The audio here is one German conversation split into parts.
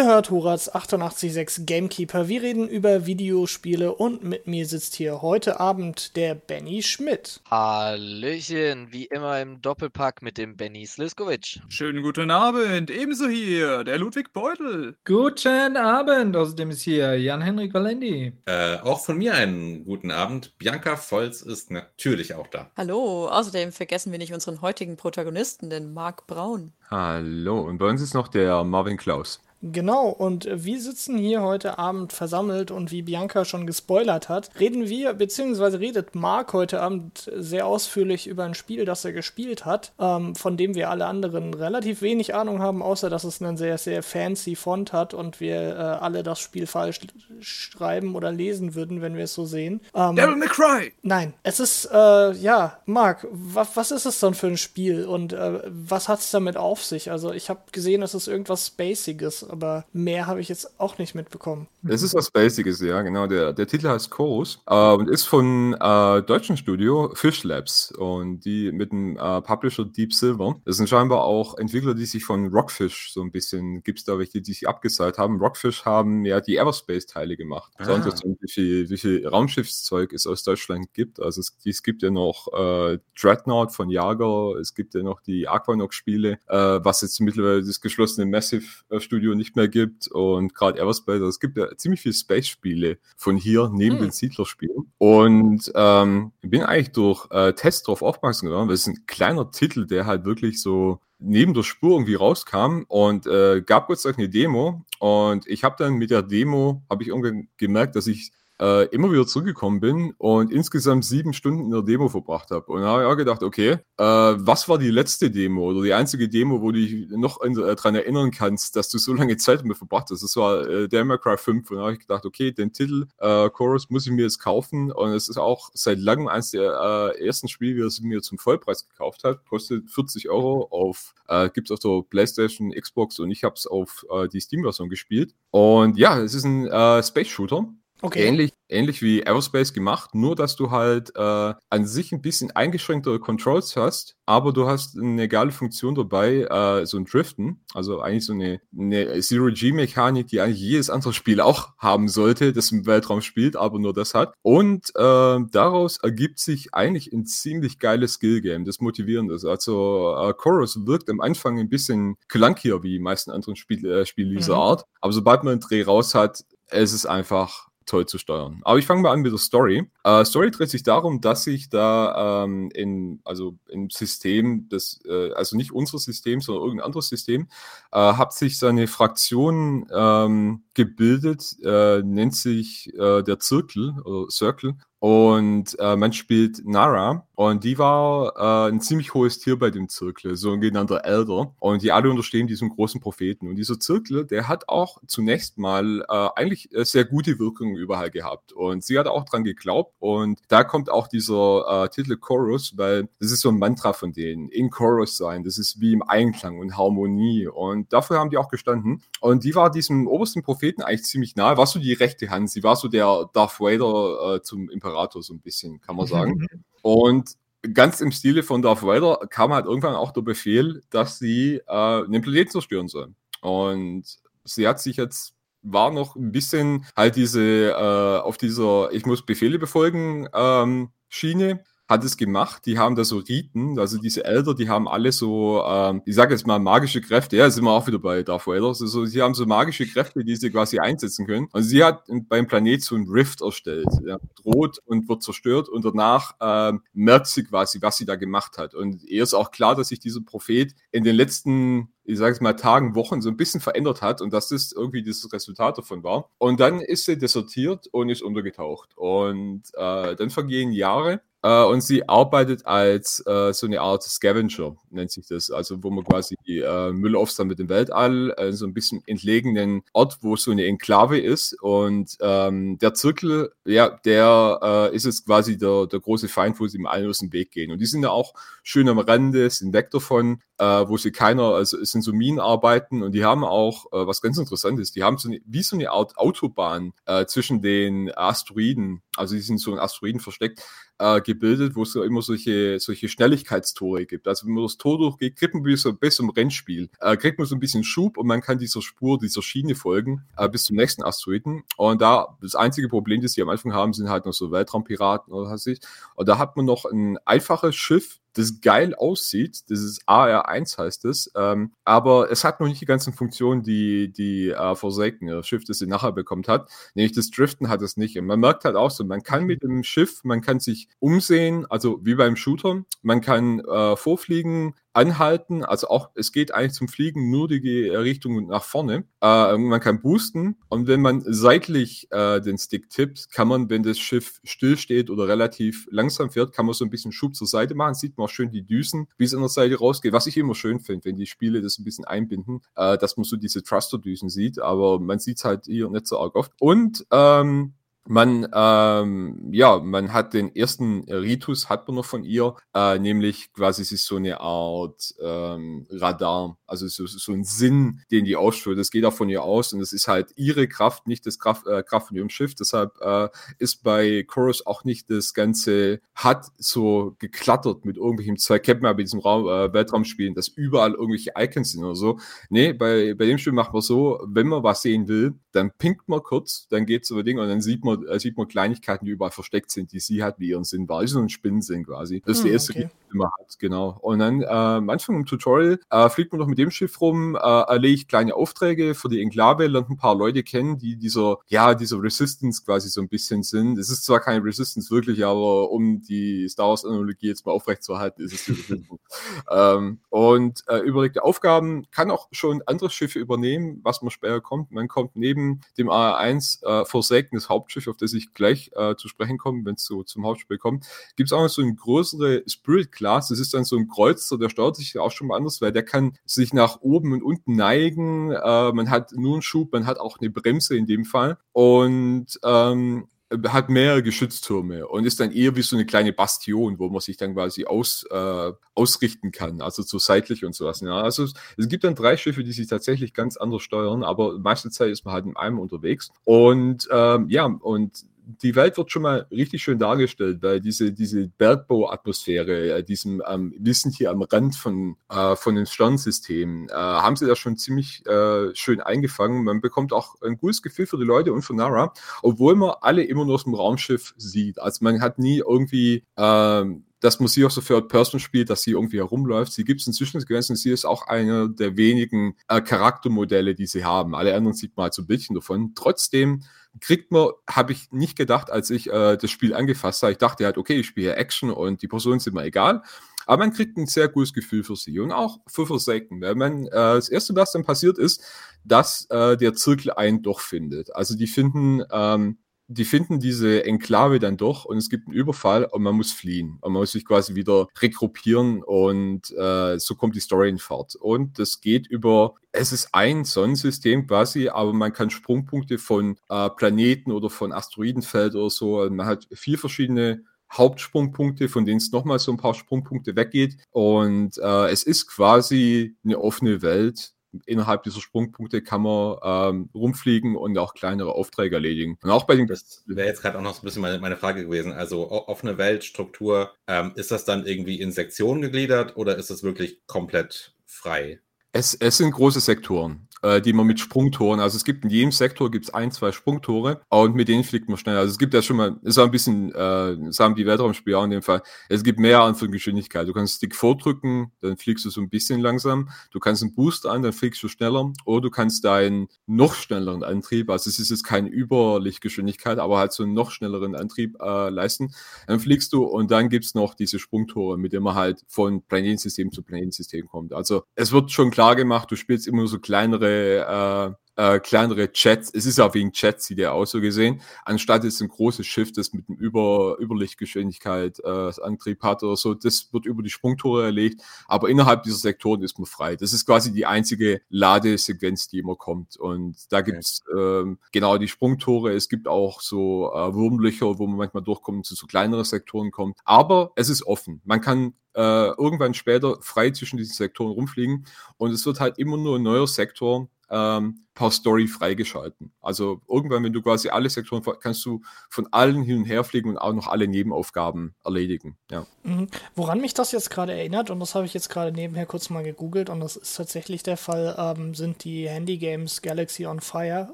Ihr hört Horaz 886 Gamekeeper. Wir reden über Videospiele und mit mir sitzt hier heute Abend der Benny Schmidt. Hallöchen, wie immer im Doppelpack mit dem Benny Sliskovic. Schönen guten Abend, ebenso hier der Ludwig Beutel. Guten Abend, außerdem ist hier Jan-Henrik Valendi. Äh, auch von mir einen guten Abend. Bianca Volz ist natürlich auch da. Hallo, außerdem vergessen wir nicht unseren heutigen Protagonisten, den Marc Braun. Hallo, und bei uns ist noch der Marvin Klaus. Genau, und wir sitzen hier heute Abend versammelt und wie Bianca schon gespoilert hat, reden wir, beziehungsweise redet Marc heute Abend sehr ausführlich über ein Spiel, das er gespielt hat, ähm, von dem wir alle anderen relativ wenig Ahnung haben, außer dass es einen sehr, sehr fancy Font hat und wir äh, alle das Spiel falsch schreiben oder lesen würden, wenn wir es so sehen. Ähm, Devil May Cry! Nein, es ist, äh, ja, Marc, wa was ist es dann für ein Spiel und äh, was hat es damit auf sich? Also ich habe gesehen, es ist irgendwas Spaciges aber mehr habe ich jetzt auch nicht mitbekommen. Es ist was Basics, ja, genau. Der, der Titel heißt Chorus äh, und ist von äh, deutschen Studio Fish Labs und die mit dem äh, Publisher Deep Silver. Das sind scheinbar auch Entwickler, die sich von Rockfish so ein bisschen, gibt es da welche, die sich abgeseilt haben. Rockfish haben ja die Everspace-Teile gemacht. Ah. Sonst wie viel, wie viel Raumschiffszeug es aus Deutschland gibt. Also es, es gibt ja noch äh, Dreadnought von Jager, es gibt ja noch die Aquanox-Spiele, äh, was jetzt mittlerweile das geschlossene Massive-Studio nicht mehr gibt. Und gerade Everspace, also es gibt ja ziemlich viele Space-Spiele von hier neben hm. den Siedler-Spielen. Und ähm, bin eigentlich durch äh, Tests darauf aufmerksam geworden, weil es ist ein kleiner Titel, der halt wirklich so neben der Spur irgendwie rauskam. Und äh, gab kurz eine Demo. Und ich habe dann mit der Demo, habe ich irgendwie gemerkt, dass ich äh, immer wieder zurückgekommen bin und insgesamt sieben Stunden in der Demo verbracht habe. Und da habe ich auch gedacht, okay, äh, was war die letzte Demo oder die einzige Demo, wo du dich noch äh, daran erinnern kannst, dass du so lange Zeit damit verbracht hast? Das war äh, Devil Cry 5. Und da habe ich gedacht, okay, den Titel äh, Chorus muss ich mir jetzt kaufen. Und es ist auch seit langem eines der äh, ersten Spiele, das ich mir zum Vollpreis gekauft habe. Kostet 40 Euro auf, äh, gibt es auf der PlayStation, Xbox und ich habe es auf die Steam-Version gespielt. Und ja, es ist ein Space-Shooter. Okay. Ähnlich, ähnlich wie Aerospace gemacht, nur dass du halt äh, an sich ein bisschen eingeschränktere Controls hast, aber du hast eine geile Funktion dabei, äh, so ein Driften, also eigentlich so eine, eine Zero-G-Mechanik, die eigentlich jedes andere Spiel auch haben sollte, das im Weltraum spielt, aber nur das hat. Und äh, daraus ergibt sich eigentlich ein ziemlich geiles Skill-Game, das motivierend ist. Also äh, Chorus wirkt am Anfang ein bisschen clunkier wie die meisten anderen Spiel, äh, Spiele dieser mhm. Art, aber sobald man einen Dreh raus hat, es ist einfach toll zu steuern. Aber ich fange mal an mit der Story. Äh, Story dreht sich darum, dass sich da ähm, in, also im System, des, äh, also nicht unser System, sondern irgendein anderes System, äh, hat sich seine Fraktion ähm, gebildet, äh, nennt sich äh, der Zirkel oder Circle und äh, man spielt Nara und die war äh, ein ziemlich hohes Tier bei dem Zirkel, so ein genannter Elder. Und die alle unterstehen diesem großen Propheten. Und dieser Zirkel, der hat auch zunächst mal äh, eigentlich äh, sehr gute Wirkungen überall gehabt. Und sie hat auch dran geglaubt. Und da kommt auch dieser äh, Titel Chorus, weil das ist so ein Mantra von denen. In Chorus sein, das ist wie im Einklang und Harmonie. Und dafür haben die auch gestanden. Und die war diesem obersten Propheten eigentlich ziemlich nahe. War so die rechte Hand. Sie war so der Darth Vader äh, zum Imperator. Imperator so ein bisschen, kann man sagen. Und ganz im Stile von Darth Vader kam halt irgendwann auch der Befehl, dass sie äh, den Planeten zerstören sollen. Und sie hat sich jetzt war noch ein bisschen halt diese äh, auf dieser ich muss Befehle befolgen ähm, Schiene hat es gemacht. Die haben da so Riten, also diese Elder, die haben alle so, ähm, ich sage jetzt mal magische Kräfte. Ja, sind wir auch wieder bei Darth Vader. Also, sie haben so magische Kräfte, die sie quasi einsetzen können. Und sie hat beim Planet so ein Rift erstellt. Ja, droht und wird zerstört und danach ähm, merkt sie quasi, was sie da gemacht hat. Und ihr ist auch klar, dass sich dieser Prophet in den letzten ich sage es mal, Tagen, Wochen so ein bisschen verändert hat und dass das irgendwie das Resultat davon war. Und dann ist sie desertiert und ist untergetaucht. Und äh, dann vergehen Jahre äh, und sie arbeitet als äh, so eine Art Scavenger, nennt sich das. Also wo man quasi äh, Müll aufsammelt im Weltall, äh, so ein bisschen entlegenen Ort, wo so eine Enklave ist. Und ähm, der Zirkel, ja, der äh, ist jetzt quasi der, der große Feind, wo sie im allen aus dem Weg gehen. Und die sind ja auch schön am Rande, sind weg davon, äh, wo sie keiner, also es sind so Minenarbeiten und die haben auch, äh, was ganz interessant ist, die haben so eine, wie so eine Art Autobahn äh, zwischen den Asteroiden, also die sind so in Asteroiden versteckt, äh, gebildet, wo es immer solche, solche Schnelligkeitstore gibt. Also wenn man das Tor durchgeht, kriegt man bis, bis zum Rennspiel, äh, kriegt man so ein bisschen Schub und man kann dieser Spur, dieser Schiene folgen äh, bis zum nächsten Asteroiden. Und da das einzige Problem, das sie am Anfang haben, sind halt noch so Weltraumpiraten oder was weiß ich. Und da hat man noch ein einfaches Schiff, das geil aussieht. Das ist AR1 heißt es. Ähm, aber es hat noch nicht die ganzen Funktionen, die die äh, Forsaken, das Schiff, das sie nachher bekommt hat. Nämlich das Driften hat es nicht. Und man merkt halt auch so, man kann mit dem Schiff, man kann sich umsehen, also wie beim Shooter. Man kann äh, vorfliegen, anhalten, also auch, es geht eigentlich zum Fliegen nur die Richtung nach vorne. Äh, man kann boosten und wenn man seitlich äh, den Stick tippt, kann man, wenn das Schiff stillsteht oder relativ langsam fährt, kann man so ein bisschen Schub zur Seite machen, sieht man auch schön die Düsen, wie es an der Seite rausgeht, was ich immer schön finde, wenn die Spiele das ein bisschen einbinden, äh, dass man so diese Thruster-Düsen sieht, aber man sieht es halt hier nicht so arg oft. Und ähm, man, ähm, ja, man hat den ersten Ritus, hat man noch von ihr, äh, nämlich quasi es ist so eine Art ähm, Radar, also so, so ein Sinn, den die ausführt. Das geht auch von ihr aus und es ist halt ihre Kraft, nicht das Kraft, äh, Kraft von ihrem Schiff. Deshalb äh, ist bei Chorus auch nicht das Ganze hat so geklattert mit irgendwelchen zwei Käppen bei diesem Raum, äh, Weltraumspielen, dass überall irgendwelche Icons sind oder so. Nee, bei, bei dem Spiel macht man so, wenn man was sehen will, dann pinkt man kurz, dann geht so ein Ding und dann sieht man, sieht man Kleinigkeiten, die überall versteckt sind, die sie hat, wie ihren Sinn war. Ist so ein Spinnensinn quasi. Das ist hm, die erste, okay. die man hat, genau. Und dann äh, am Anfang im Tutorial äh, fliegt man noch mit dem Schiff rum, äh, erlegt kleine Aufträge für die Enklave, lernt ein paar Leute kennen, die dieser, ja, dieser Resistance quasi so ein bisschen sind. Es ist zwar keine Resistance wirklich, aber um die Star Wars-Analogie jetzt mal aufrechtzuerhalten, ist es die Resistance. ähm, und äh, überlegte Aufgaben kann auch schon andere Schiffe übernehmen, was man später kommt. Man kommt neben dem AR1 äh, Forsaken, das Hauptschiff, auf das ich gleich äh, zu sprechen komme, wenn es so zum Hauptspiel kommt, gibt es auch noch so eine größere Spirit Class. Das ist dann so ein Kreuzer, der steuert sich auch schon mal anders, weil der kann sich nach oben und unten neigen. Äh, man hat nur einen Schub, man hat auch eine Bremse in dem Fall. Und ähm, hat mehrere Geschütztürme und ist dann eher wie so eine kleine Bastion, wo man sich dann quasi aus, äh, ausrichten kann, also so seitlich und sowas. Ja, also es, es, gibt dann drei Schiffe, die sich tatsächlich ganz anders steuern, aber meiste Zeit ist man halt in einem unterwegs. Und ähm, ja, und die Welt wird schon mal richtig schön dargestellt, weil diese, diese Bergbauatmosphäre, äh, diesem, ähm, wir sind hier am Rand von, äh, von den Sternsystemen, äh, haben sie da schon ziemlich äh, schön eingefangen. Man bekommt auch ein gutes Gefühl für die Leute und für Nara, obwohl man alle immer nur aus dem Raumschiff sieht. Also man hat nie irgendwie ähm, dass man sie auch so Third-Person spielt, dass sie irgendwie herumläuft. Sie gibt es inzwischen gewesen. Sie ist auch einer der wenigen äh, Charaktermodelle, die sie haben. Alle anderen sieht man halt so ein bisschen davon. Trotzdem kriegt man, habe ich nicht gedacht, als ich äh, das Spiel angefasst habe. Ich dachte halt, okay, ich spiele Action und die Personen sind mir egal. Aber man kriegt ein sehr gutes Gefühl für sie und auch für Forsaken. Weil man, äh, das erste, was dann passiert ist, dass äh, der Zirkel einen doch findet. Also die finden, ähm, die finden diese Enklave dann doch und es gibt einen Überfall und man muss fliehen. Und man muss sich quasi wieder regruppieren und äh, so kommt die Story in Fahrt. Und das geht über, es ist ein Sonnensystem quasi, aber man kann Sprungpunkte von äh, Planeten oder von Asteroidenfeld oder so, also man hat vier verschiedene Hauptsprungpunkte, von denen es nochmal so ein paar Sprungpunkte weggeht. Und äh, es ist quasi eine offene Welt, innerhalb dieser Sprungpunkte kann man ähm, rumfliegen und auch kleinere Aufträge erledigen. Und auch bei den. Das wäre jetzt gerade auch noch so ein bisschen meine, meine Frage gewesen. Also offene Weltstruktur, ähm, ist das dann irgendwie in Sektionen gegliedert oder ist es wirklich komplett frei? Es, es sind große Sektoren äh, die man mit Sprungtoren, also es gibt in jedem Sektor gibt's ein, zwei Sprungtore und mit denen fliegt man schnell. Also es gibt ja schon mal, ist auch ein bisschen, äh, sagen die Weltraumspieler auch in dem Fall, es gibt mehr Arten von Geschwindigkeit. Du kannst Stick vordrücken, dann fliegst du so ein bisschen langsam. Du kannst einen Boost an, dann fliegst du schneller. Oder du kannst deinen noch schnelleren Antrieb, also es ist jetzt keine Überlichtgeschwindigkeit, aber halt so einen noch schnelleren Antrieb äh, leisten. Dann fliegst du und dann gibt's noch diese Sprungtore, mit denen man halt von Planetensystem zu Planetensystem kommt. Also es wird schon klar gemacht, du spielst immer so kleinere kleinere, äh, äh, kleinere Chats. Es ist auch wegen Chats, sieht er aus so gesehen, anstatt jetzt ein großes Schiff, das mit einem Über Überlichtgeschwindigkeit äh, Antrieb hat oder so. Das wird über die Sprungtore erlegt, aber innerhalb dieser Sektoren ist man frei. Das ist quasi die einzige Ladesequenz, die immer kommt. Und da gibt's okay. ähm, genau die Sprungtore. Es gibt auch so äh, Wurmlöcher, wo man manchmal durchkommt und zu so kleinere Sektoren kommt. Aber es ist offen. Man kann äh, irgendwann später frei zwischen diesen Sektoren rumfliegen. Und es wird halt immer nur ein neuer Sektor ähm, per Story freigeschalten. Also irgendwann, wenn du quasi alle Sektoren kannst du von allen hin und her fliegen und auch noch alle Nebenaufgaben erledigen. Ja. Mhm. Woran mich das jetzt gerade erinnert, und das habe ich jetzt gerade nebenher kurz mal gegoogelt, und das ist tatsächlich der Fall, ähm, sind die Handy-Games Galaxy on Fire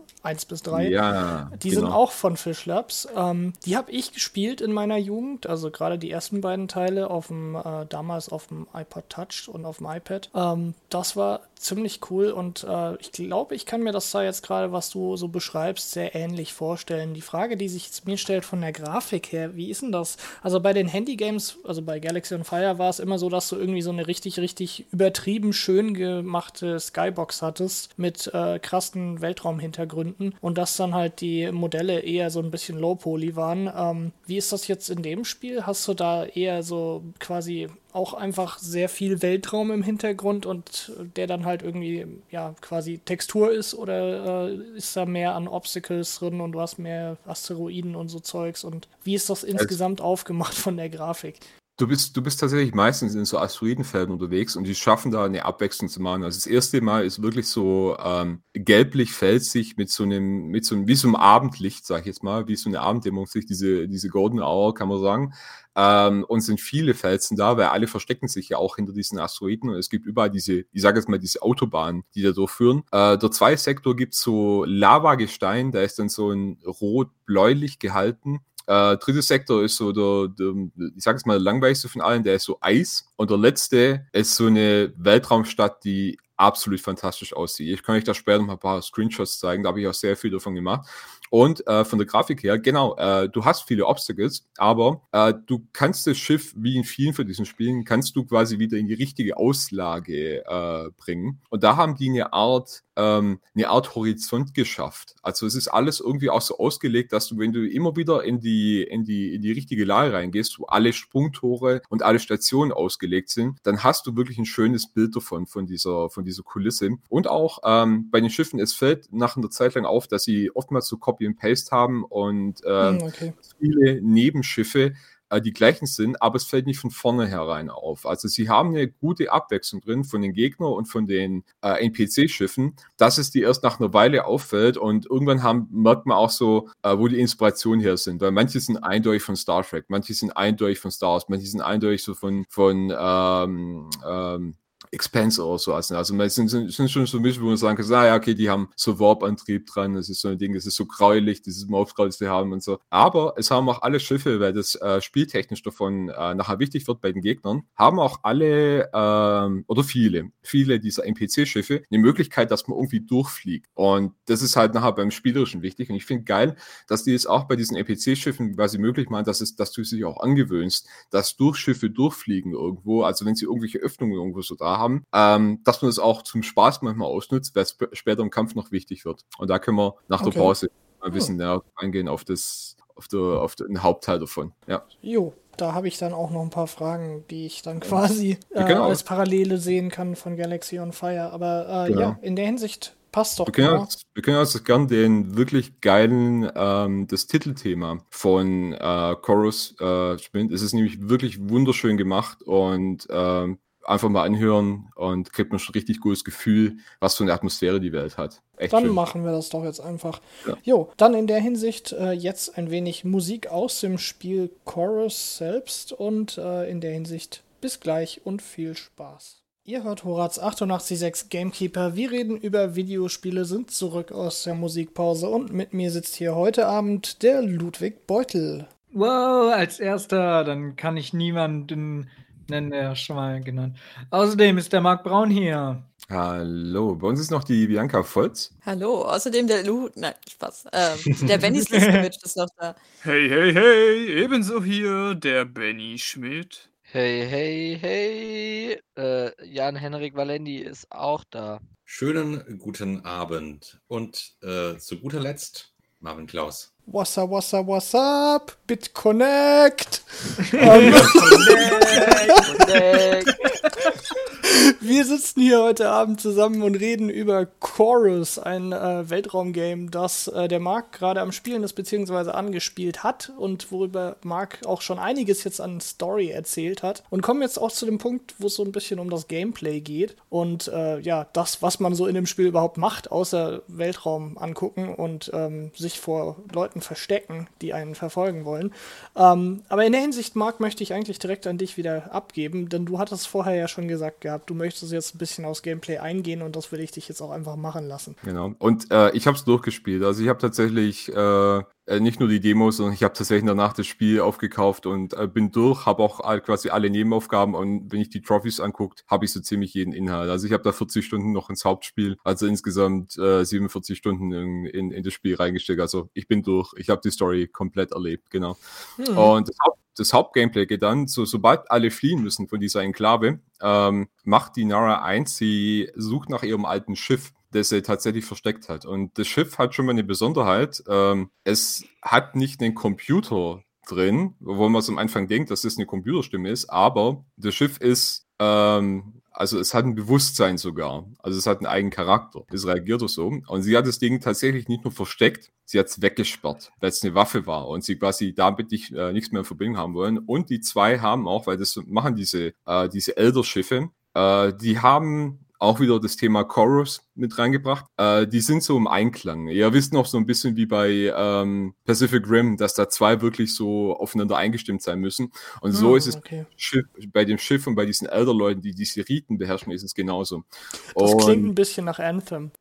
1 bis 3. Ja, Die genau. sind auch von Fish Labs. Ähm, die habe ich gespielt in meiner Jugend, also gerade die ersten beiden Teile auf dem, äh, damals auf dem iPod Touch und auf dem iPad. Ähm, das war ziemlich cool und äh, ich glaube, ich kann mir das da jetzt gerade, was du so beschreibst, sehr ähnlich vorstellen. Die Frage, die sich jetzt mir stellt von der Grafik her, wie ist denn das? Also bei den Handy-Games, also bei Galaxy on Fire war es immer so, dass du irgendwie so eine richtig, richtig übertrieben schön gemachte Skybox hattest mit äh, krassen Weltraumhintergründen und dass dann halt die Modelle eher so ein bisschen low-poly waren. Ähm, wie ist das jetzt in dem Spiel? Hast du da eher so quasi auch einfach sehr viel Weltraum im Hintergrund und der dann halt irgendwie ja quasi Textur ist oder äh, ist da mehr an Obstacles drin und du hast mehr Asteroiden und so Zeugs und wie ist das insgesamt aufgemacht von der Grafik? Du bist, du bist tatsächlich meistens in so Asteroidenfeldern unterwegs und die schaffen da eine Abwechslung zu machen. Also das erste Mal ist wirklich so ähm, gelblich-felsig mit so einem, mit so einem, wie so einem Abendlicht, sag ich jetzt mal, wie so eine Abenddämmerungssicht, diese, diese Golden Hour, kann man sagen. Ähm, und sind viele Felsen da, weil alle verstecken sich ja auch hinter diesen Asteroiden und es gibt überall diese, ich sage jetzt mal, diese Autobahnen, die da durchführen. Äh, der zweite Sektor gibt so Lavagestein, da ist dann so ein rot-bläulich gehalten. Äh, dritte Sektor ist so der, der ich sage es mal, der langweiligste von allen, der ist so Eis. Und der letzte ist so eine Weltraumstadt, die absolut fantastisch aussieht. Ich kann euch da später noch ein paar Screenshots zeigen, da habe ich auch sehr viel davon gemacht. Und äh, von der Grafik her, genau, äh, du hast viele Obstacles, aber äh, du kannst das Schiff, wie in vielen von diesen Spielen, kannst du quasi wieder in die richtige Auslage äh, bringen. Und da haben die eine Art, ähm, eine Art Horizont geschafft. Also es ist alles irgendwie auch so ausgelegt, dass du, wenn du immer wieder in die, in die, in die richtige Lage reingehst, wo alle Sprungtore und alle Stationen ausgelegt sind, dann hast du wirklich ein schönes Bild davon, von dieser, von dieser Kulisse. Und auch ähm, bei den Schiffen, es fällt nach einer Zeit lang auf, dass sie oftmals so Copy and Paste haben und ähm, Hm, okay. viele Nebenschiffe äh, die gleichen sind, aber es fällt nicht von vorne herein auf. Also sie haben eine gute Abwechslung drin von den Gegnern und von den äh, NPC-Schiffen, dass es die erst nach einer Weile auffällt und irgendwann haben, merkt man auch so, äh, wo die Inspirationen her sind, weil manche sind eindeutig von Star Trek, manche sind eindeutig von Star Wars, manche sind eindeutig so von, von ähm, ähm, Expense oder so. Also, also es sind, sind, schon so Mischungen, wo man sagen kann, ah, ja, okay, die haben so Warp-Antrieb dran, das ist so ein Ding, das ist so gräulich, dieses Morphgrau, das die haben und so. Aber es haben auch alle Schiffe, weil das äh, spieltechnisch davon äh, nachher wichtig wird bei den Gegnern, haben auch alle ähm, oder viele, viele dieser NPC-Schiffe eine Möglichkeit, dass man irgendwie durchfliegt. Und das ist halt nachher beim Spielerischen wichtig. Und ich finde geil, dass die es auch bei diesen NPC-Schiffen quasi möglich machen, dass, es, dass du dich auch angewöhnst, dass durch Schiffe durchfliegen irgendwo, also wenn sie irgendwelche Öffnungen irgendwo so da haben, ähm, dass man das auch zum Spaß manchmal ausnutzt, weil es sp später im Kampf noch wichtig wird. Und da können wir nach Okay. der Pause mal ein bisschen näher eingehen auf das, auf, der, auf den Hauptteil davon. Ja. Jo, da habe ich dann auch noch ein paar Fragen, die ich dann quasi äh, als Parallele sehen kann von Galaxy on Fire. Aber äh, Genau. ja, in der Hinsicht passt doch Wir können, uns, wir können uns gern den wirklich geilen, ähm, das Titelthema von äh, Chorus äh, spielen. Es ist nämlich wirklich wunderschön gemacht und ähm, einfach mal anhören und kriegt man schon richtig gutes Gefühl, was für eine Atmosphäre die Welt hat. Echt Dann schön. machen wir das doch jetzt einfach. Ja. Jo, dann in der Hinsicht äh, jetzt ein wenig Musik aus dem Spiel Chorus selbst und äh, in der Hinsicht bis gleich und viel Spaß. Ihr hört Horaz 886 Gamekeeper. Wir reden über Videospiele, sind zurück aus der Musikpause und mit mir sitzt hier heute Abend der Ludwig Beutel. Wow, als erster, dann kann ich niemanden nennen, der schon mal genannt. Außerdem ist der Marc Braun hier. Hallo, bei uns ist noch die Bianca Volz. Hallo, außerdem der Lu. Nein, Spaß. Ähm, der Benny Sliskovic ist noch da. Hey, hey, hey, ebenso hier der Benny Schmidt. Hey, hey, hey. Äh, Jan-Henrik Valendi ist auch da. Schönen guten Abend. Und äh, zu guter Letzt Marvin Klaus. What's up, what's up, what's up? BitConnect! ähm, Connect. Wir sitzen hier heute Abend zusammen und reden über Chorus, ein äh, Weltraumgame, das äh, der Marc gerade am Spielen ist, beziehungsweise angespielt hat und worüber Marc auch schon einiges jetzt an Story erzählt hat. Und kommen jetzt auch zu dem Punkt, wo es so ein bisschen um das Gameplay geht und äh, ja, das, was man so in dem Spiel überhaupt macht, außer Weltraum angucken und ähm, sich vor Leuten verstecken, die einen verfolgen wollen. Ähm, aber in der Hinsicht, Marc, möchte ich eigentlich direkt an dich wieder abgeben, denn du hattest vorher ja schon gesagt gehabt, du möchtest jetzt ein bisschen aufs Gameplay eingehen und das will ich dich jetzt auch einfach machen lassen. Genau. Und äh, ich habe es durchgespielt. Also ich habe tatsächlich äh, äh, nicht nur die Demos, sondern ich habe tatsächlich danach das Spiel aufgekauft und äh, bin durch, habe auch quasi alle Nebenaufgaben und wenn ich die Trophies anguckt, habe ich so ziemlich jeden Inhalt. Also ich habe da 40 Stunden noch ins Hauptspiel, also insgesamt äh, 47 Stunden in, in, in das Spiel reingesteckt. Also ich bin durch, ich habe die Story komplett erlebt, genau. Hm. Und das, Haupt, das Hauptgameplay geht dann, so, sobald alle fliehen müssen von dieser Enklave, ähm, macht die Nara 1, sie sucht nach ihrem alten Schiff das er tatsächlich versteckt hat. Und das Schiff hat schon mal eine Besonderheit. Ähm, es hat nicht einen Computer drin, wo man am Anfang denkt, dass das eine Computerstimme ist, aber das Schiff ist, ähm, also es hat ein Bewusstsein sogar. Also es hat einen eigenen Charakter. Es reagiert so. Und sie hat das Ding tatsächlich nicht nur versteckt, sie hat es weggesperrt, weil es eine Waffe war und sie quasi damit nicht, äh, nichts mehr in Verbindung haben wollen. Und die zwei haben auch, weil das machen diese, äh, diese Elder-Schiffe, äh, die haben auch wieder das Thema Chorus mit reingebracht. Äh, die sind so im Einklang. Ihr wisst noch so ein bisschen wie bei ähm, Pacific Rim, dass da zwei wirklich so aufeinander eingestimmt sein müssen. Und so hm, ist es okay. Bei dem Schiff und bei diesen Elder-Leuten, die diese Riten beherrschen, ist es genauso. Das und klingt ein bisschen nach Anthem.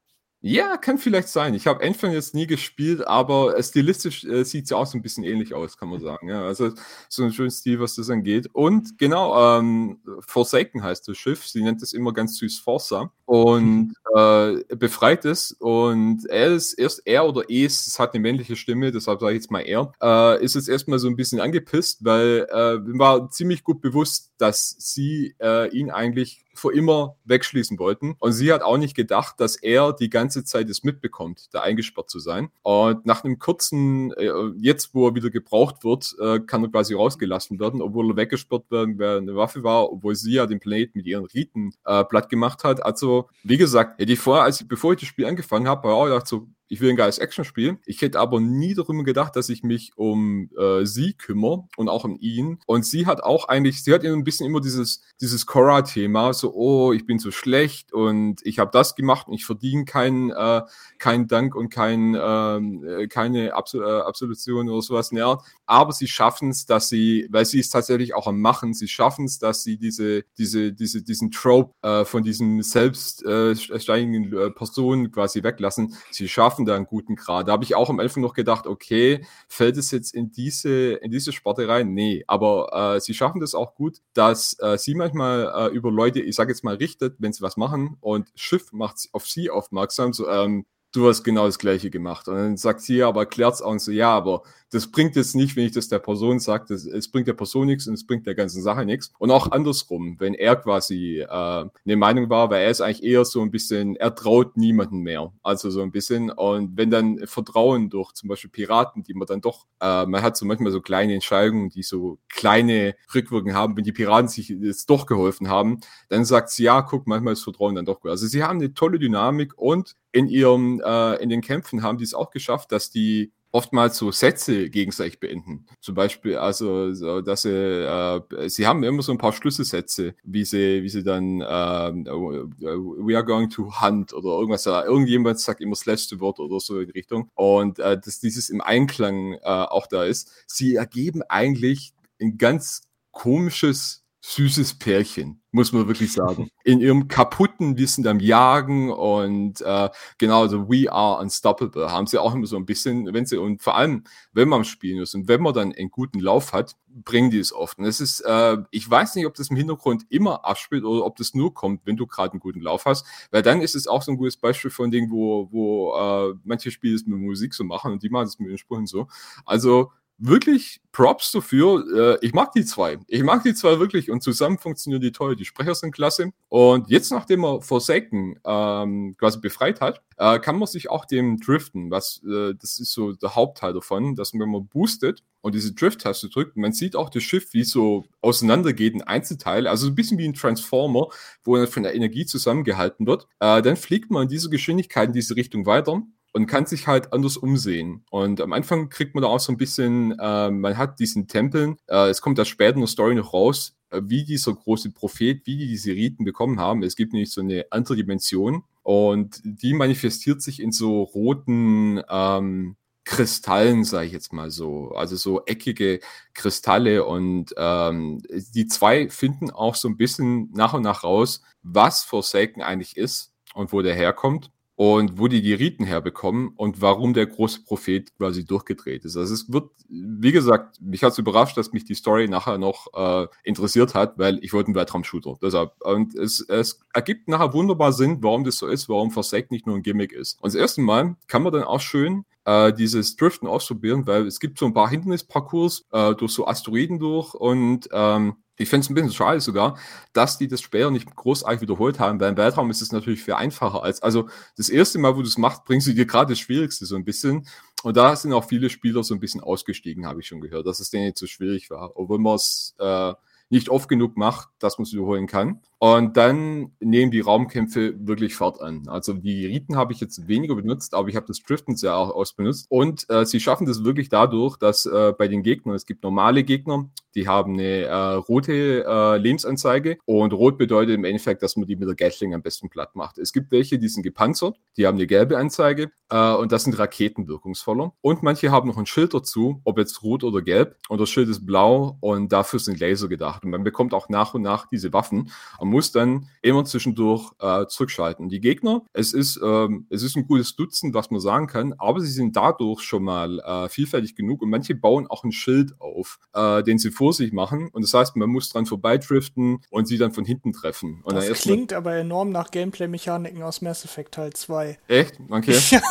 Ja, kann vielleicht sein. Ich habe Endfang jetzt nie gespielt, aber stilistisch äh, sieht es ja auch so ein bisschen ähnlich aus, kann man sagen. Ja, also so ein schöner Stil, was das angeht. Und genau, ähm, Forsaken heißt das Schiff. Sie nennt es immer ganz süß Forza und äh, befreit es. Und er ist erst er oder es, es hat eine männliche Stimme, deshalb sage ich jetzt mal er, äh, ist jetzt erstmal so ein bisschen angepisst, weil äh, war ziemlich gut bewusst, dass sie äh, ihn eigentlich für immer wegschließen wollten. Und sie hat auch nicht gedacht, dass er die ganze Zeit es mitbekommt, da eingesperrt zu sein. Und nach einem kurzen, äh, jetzt wo er wieder gebraucht wird, äh, kann er quasi rausgelassen werden, obwohl er weggesperrt werden, wer eine Waffe war, obwohl sie ja den Planeten mit ihren Riten äh, platt gemacht hat. Also, wie gesagt, hätte ich vorher, als ich, bevor ich das Spiel angefangen habe, war auch gedacht so, ich will ein geiles Actionspiel. Ich hätte aber nie darüber gedacht, dass ich mich um äh, sie kümmere und auch um ihn. Und sie hat auch eigentlich, sie hat ein bisschen immer dieses, dieses Cora-Thema, so, oh, ich bin so schlecht und ich habe das gemacht und ich verdiene keinen äh, keinen Dank und kein, ähm, äh, keine Absol äh, Absolution oder sowas Art. Aber sie schaffen es, dass sie, weil sie ist tatsächlich auch am Machen, sie schaffen es, dass sie diese, diese, diese, diesen Trope äh, von diesen selbststeigenden äh, Personen quasi weglassen. Sie schaffen da einen guten Grad. Da habe ich auch am Anfang noch gedacht, okay, fällt es jetzt in diese, in diese Sparte rein? Nee, aber äh, sie schaffen das auch gut, dass äh, sie manchmal äh, über Leute, ich sage jetzt mal, richtet, wenn sie was machen und Schiff macht auf sie aufmerksam, so, ähm, du hast genau das Gleiche gemacht. Und dann sagt sie aber, erklärt es auch und so, ja, aber das bringt jetzt nicht, wenn ich das der Person sage, das, es bringt der Person nichts und es bringt der ganzen Sache nichts. Und auch andersrum, wenn er quasi äh, eine Meinung war, weil er ist eigentlich eher so ein bisschen, er traut niemanden mehr. Also so ein bisschen. Und wenn dann Vertrauen durch zum Beispiel Piraten, die man dann doch, äh, man hat so manchmal so kleine Entscheidungen, die so kleine Rückwirkungen haben, wenn die Piraten sich jetzt doch geholfen haben, dann sagt sie, ja, guck, manchmal ist Vertrauen dann doch gut. Also sie haben eine tolle Dynamik und in ihrem, äh, in den Kämpfen haben die es auch geschafft, dass die oftmals so Sätze gegenseitig beenden. Zum Beispiel, also, so, dass sie, äh, sie haben immer so ein paar Schlüsselsätze, wie sie, wie sie dann, äh, we are going to hunt oder irgendwas. Irgendjemand sagt immer das letzte Wort oder so in Richtung. Und äh, dass dieses im Einklang äh, auch da ist. Sie ergeben eigentlich ein ganz komisches süßes Pärchen, muss man wirklich sagen. In ihrem kaputten Wissen am Jagen und äh, genau so We Are Unstoppable haben sie auch immer so ein bisschen, wenn sie und vor allem, wenn man spielen ist und wenn man dann einen guten Lauf hat, bringen die es oft. Und es ist, äh, ich weiß nicht, ob das im Hintergrund immer abspielt oder ob das nur kommt, wenn du gerade einen guten Lauf hast, weil dann ist es auch so ein gutes Beispiel von Dingen, wo, wo äh, manche Spiele es mit Musik so machen und die machen es mit den Sprüchen so. Also wirklich Props dafür. Äh, ich mag die zwei. Ich mag die zwei wirklich und zusammen funktionieren die toll. Die Sprecher sind klasse. Und jetzt, nachdem er Forsaken ähm, quasi befreit hat, äh, kann man sich auch dem driften. Was, äh, das ist so der Hauptteil davon, dass wenn man boostet und diese Drift-Taste drückt, man sieht auch das Schiff, wie so auseinandergeht in Einzelteile. Also ein bisschen wie ein Transformer, wo er von der Energie zusammengehalten wird. Äh, dann fliegt man in dieser Geschwindigkeit in diese Richtung weiter und kann sich halt anders umsehen. Und am Anfang kriegt man da auch so ein bisschen, äh, man hat diesen Tempeln, äh, es kommt da später in der Story noch raus, äh, wie dieser große Prophet, wie die diese Riten bekommen haben. Es gibt nämlich so eine andere Dimension und die manifestiert sich in so roten ähm, Kristallen, sage ich jetzt mal so, also so eckige Kristalle und ähm, die zwei finden auch so ein bisschen nach und nach raus, was Forsaken eigentlich ist und wo der herkommt und wo die die Riten herbekommen und warum der große Prophet quasi durchgedreht ist. Also es wird, wie gesagt, mich hat es überrascht, dass mich die Story nachher noch äh, interessiert hat, weil ich wollte einen Weltraum-Shooter. Deshalb. Und es, es ergibt nachher wunderbar Sinn, warum das so ist, warum Forsake nicht nur ein Gimmick ist. Und das erste Mal kann man dann auch schön äh, dieses Driften ausprobieren, weil es gibt so ein paar Hindernisparcours äh, durch so Asteroiden durch und ähm, ich finde es ein bisschen schade sogar, dass die das später nicht großartig wiederholt haben, weil im Weltraum ist es natürlich viel einfacher als, also das erste Mal, wo du es machst, bringst du dir gerade das Schwierigste so ein bisschen. Und da sind auch viele Spieler so ein bisschen ausgestiegen, habe ich schon gehört, dass es denen nicht so schwierig war. Obwohl man es äh, nicht oft genug macht, dass man es wiederholen kann. Und dann nehmen die Raumkämpfe wirklich Fahrt an. Also die Riten habe ich jetzt weniger benutzt, aber ich habe das Driften sehr auch ausbenutzt. Und äh, sie schaffen das wirklich dadurch, dass äh, bei den Gegnern, es gibt normale Gegner, die haben eine äh, rote äh, Lebensanzeige und rot bedeutet im Endeffekt, dass man die mit der Gatling am besten platt macht. Es gibt welche, die sind gepanzert, die haben eine gelbe Anzeige äh, und das sind raketenwirkungsvoller. Und manche haben noch ein Schild dazu, ob jetzt rot oder gelb. Und das Schild ist blau und dafür sind Laser gedacht. Und man bekommt auch nach und nach diese Waffen. Man muss dann immer zwischendurch äh, zurückschalten. Die Gegner, es ist, ähm, es ist ein gutes Dutzend, was man sagen kann, aber sie sind dadurch schon mal äh, vielfältig genug und manche bauen auch ein Schild auf, äh, den sie vor sich machen. Und das heißt, man muss dran vorbeidriften und sie dann von hinten treffen. Und das klingt aber enorm nach Gameplay-Mechaniken aus Mass Effect Teil 2. Echt? Okay. ja,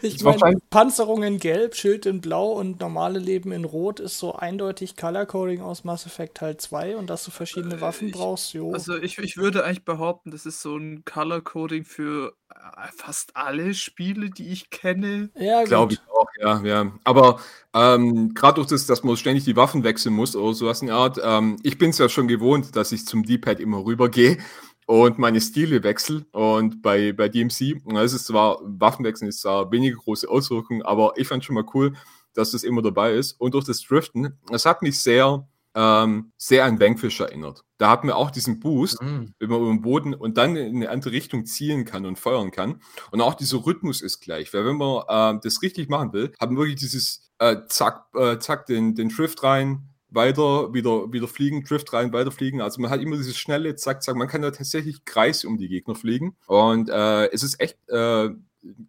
ich meine, Panzerung in Gelb, Schild in Blau und normale Leben in Rot ist so eindeutig Color Coding aus Mass Effect Teil 2 und dass du verschiedene äh, Waffen ich, brauchst, jo. Also ich ich, würde eigentlich behaupten, das ist so ein Color Coding für äh, fast alle Spiele, die ich kenne. Ja, glaube ich auch, ja, ja. Aber ähm, gerade durch das, dass man ständig die Waffen wechseln muss oder sowas in der Art, ähm, ich bin es ja schon gewohnt, dass ich zum D-Pad immer rübergehe und meine Stile wechsle. Und bei, bei DMC, das ist zwar, Waffenwechseln ist zwar weniger große Auswirkungen, aber ich fand schon mal cool, dass das immer dabei ist. Und durch das Driften, das hat mich sehr ähm, sehr an Vanquish erinnert. Da hat man auch diesen Boost, mhm. wenn man über den Boden und dann in eine andere Richtung zielen kann und feuern kann. Und auch dieser Rhythmus ist gleich, weil wenn man äh, das richtig machen will, haben wir wirklich dieses äh, Zack, äh, Zack, den, den Drift rein, weiter, wieder, wieder fliegen, Drift rein, weiter fliegen. Also man hat immer dieses schnelle Zack, Zack. Man kann da tatsächlich Kreis um die Gegner fliegen. Und äh, es ist echt äh,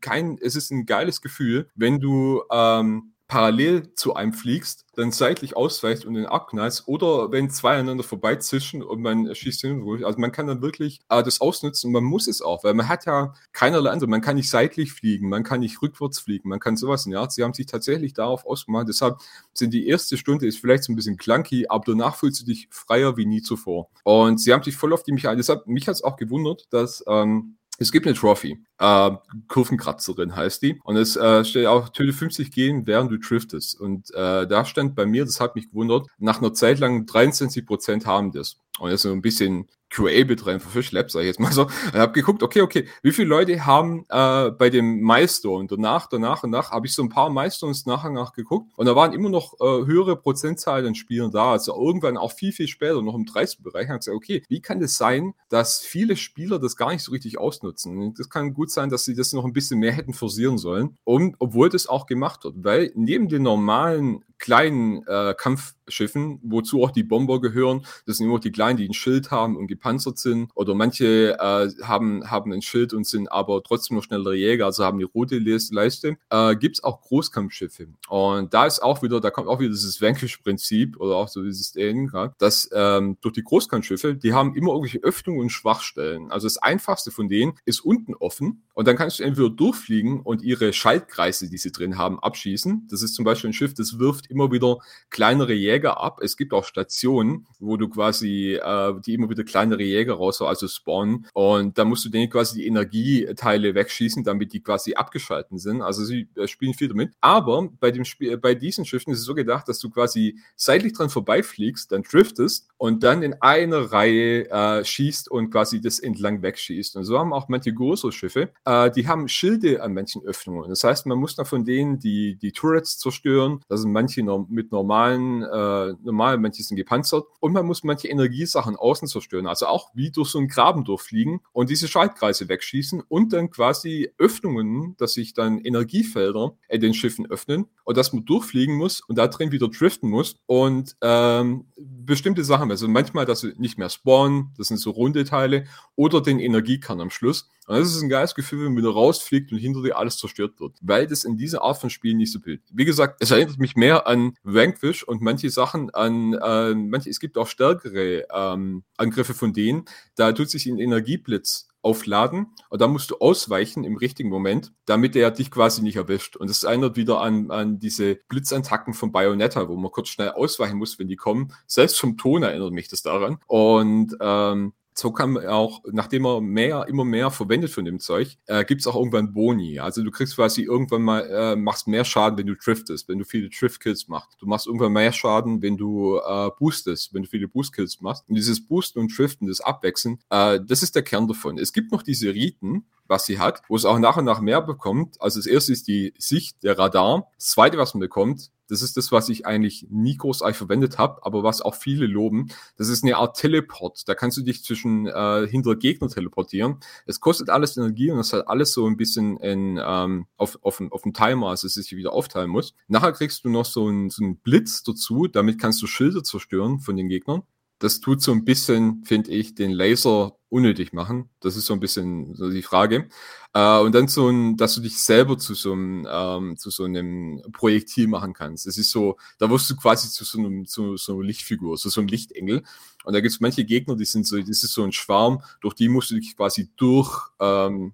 kein, es ist ein geiles Gefühl, wenn du ähm, parallel zu einem fliegst, dann seitlich ausweicht und den abknallst oder wenn zwei aneinander vorbeizischen und man schießt und ruhig. Also man kann dann wirklich äh, das ausnutzen und man muss es auch, weil man hat ja keinerlei andere. Man kann nicht seitlich fliegen, man kann nicht rückwärts fliegen, man kann sowas. Ja, sie haben sich tatsächlich darauf ausgemacht. Deshalb sind die erste Stunde ist vielleicht so ein bisschen clunky, aber danach fühlst du dich freier wie nie zuvor. Und sie haben sich voll auf die Mechanik. Deshalb mich hat es auch gewundert, dass ähm, es gibt eine Trophy. Äh, Kurvenkratzerin heißt die. Und es äh, steht auch, töte 50 gehen, während du driftest. Und äh, da stand bei mir, das hat mich gewundert, nach einer Zeit lang 23 Prozent haben das. Und ist so ein bisschen QA betreiben für Fish Labs, sag ich jetzt mal so. Ich habe geguckt, okay, okay, wie viele Leute haben äh, bei dem Milestone danach, danach und nach, habe ich so ein paar Milestones nachher nachgeguckt und da waren immer noch äh, höhere Prozentzahlen an Spielern da. Also irgendwann auch viel, viel später, noch im 30-Bereich, habe ich gesagt, okay, wie kann das sein, dass viele Spieler das gar nicht so richtig ausnutzen? Und das kann gut sein, dass sie das noch ein bisschen mehr hätten forcieren sollen, und, obwohl das auch gemacht wird, weil neben den normalen kleinen äh, Kampfschiffen, wozu auch die Bomber gehören. Das sind immer die kleinen, die ein Schild haben und gepanzert sind. Oder manche äh, haben, haben ein Schild und sind aber trotzdem noch schnellere Jäger, also haben die rote Leiste. Äh, Gibt es auch Großkampfschiffe. Und da ist auch wieder, da kommt auch wieder dieses Vanquish-Prinzip oder auch so dieses Ding, dass ähm, durch die Großkampfschiffe, die haben immer irgendwelche Öffnungen und Schwachstellen. Also das einfachste von denen ist unten offen und dann kannst du entweder durchfliegen und ihre Schaltkreise, die sie drin haben, abschießen. Das ist zum Beispiel ein Schiff, das wirft immer wieder kleinere Jäger ab. Es gibt auch Stationen, wo du quasi, äh, die immer wieder kleinere Jäger raus, also spawnen. Und da musst du denen quasi die Energieteile wegschießen, damit die quasi abgeschalten sind. Also sie äh, spielen viel damit. Aber bei dem Spiel, bei diesen Schiffen ist es so gedacht, dass du quasi seitlich dran vorbeifliegst, dann driftest und dann in eine Reihe äh, schießt und quasi das entlang wegschießt. Und so haben auch manche größere Schiffe, äh, die haben Schilde an manchen Öffnungen. Das heißt, man muss dann von denen die, die Turrets zerstören. Da sind manche no mit normalen, äh, normal, manche sind gepanzert. Und man muss manche Energiesachen außen zerstören. Also auch wie durch so einen Graben durchfliegen und diese Schaltkreise wegschießen und dann quasi Öffnungen, dass sich dann Energiefelder in den Schiffen öffnen und dass man durchfliegen muss und da drin wieder driften muss und ähm, bestimmte Sachen, also manchmal, dass sie nicht mehr spawnen, das sind so runde Teile, oder den Energiekern am Schluss. Und das ist ein geiles Gefühl, wenn man wieder rausfliegt und hinter dir alles zerstört wird, weil das in dieser Art von Spielen nicht so bildet. Wie gesagt, es erinnert mich mehr an Vanquish und manche Sachen an, äh, manche, es gibt auch stärkere ähm, Angriffe von denen, da tut sich ein Energieblitz aufladen und dann musst du ausweichen im richtigen Moment, damit er dich quasi nicht erwischt. Und das erinnert wieder an, an diese Blitzattacken von Bayonetta, wo man kurz schnell ausweichen muss, wenn die kommen. Selbst vom Ton erinnert mich das daran. Und ähm, so kann man auch, nachdem er mehr, immer mehr verwendet von dem Zeug, äh, gibt es auch irgendwann Boni. Also du kriegst quasi irgendwann mal, äh, machst mehr Schaden, wenn du driftest, wenn du viele Drift-Kills machst. Du machst irgendwann mehr Schaden, wenn du äh, boostest, wenn du viele Boost-Kills machst. Und dieses Boosten und Driften, das Abwechseln, äh, das ist der Kern davon. Es gibt noch diese Riten, was sie hat, wo es auch nach und nach mehr bekommt. Also das erste ist die Sicht, der Radar. Das zweite, was man bekommt, das ist das, was ich eigentlich nie großartig verwendet habe, aber was auch viele loben. Das ist eine Art Teleport. Da kannst du dich zwischen äh, hinter Gegner teleportieren. Es kostet alles Energie und es hat alles so ein bisschen in, ähm, auf, auf, auf dem Timer, also dass es sich wieder aufteilen muss. Nachher kriegst du noch so einen, so einen Blitz dazu. Damit kannst du Schilder zerstören von den Gegnern das tut so ein bisschen, finde ich, den Laser unnötig machen. Das ist so ein bisschen so die Frage. Äh, und dann so ein, dass du dich selber zu so einem, ähm, zu so einem Projektil machen kannst. Das ist so, da wirst du quasi zu so einem, zu so einer Lichtfigur, zu so einem Lichtengel. Und da gibt es manche Gegner, die sind so, das ist so ein Schwarm, durch die musst du dich quasi durch, ähm,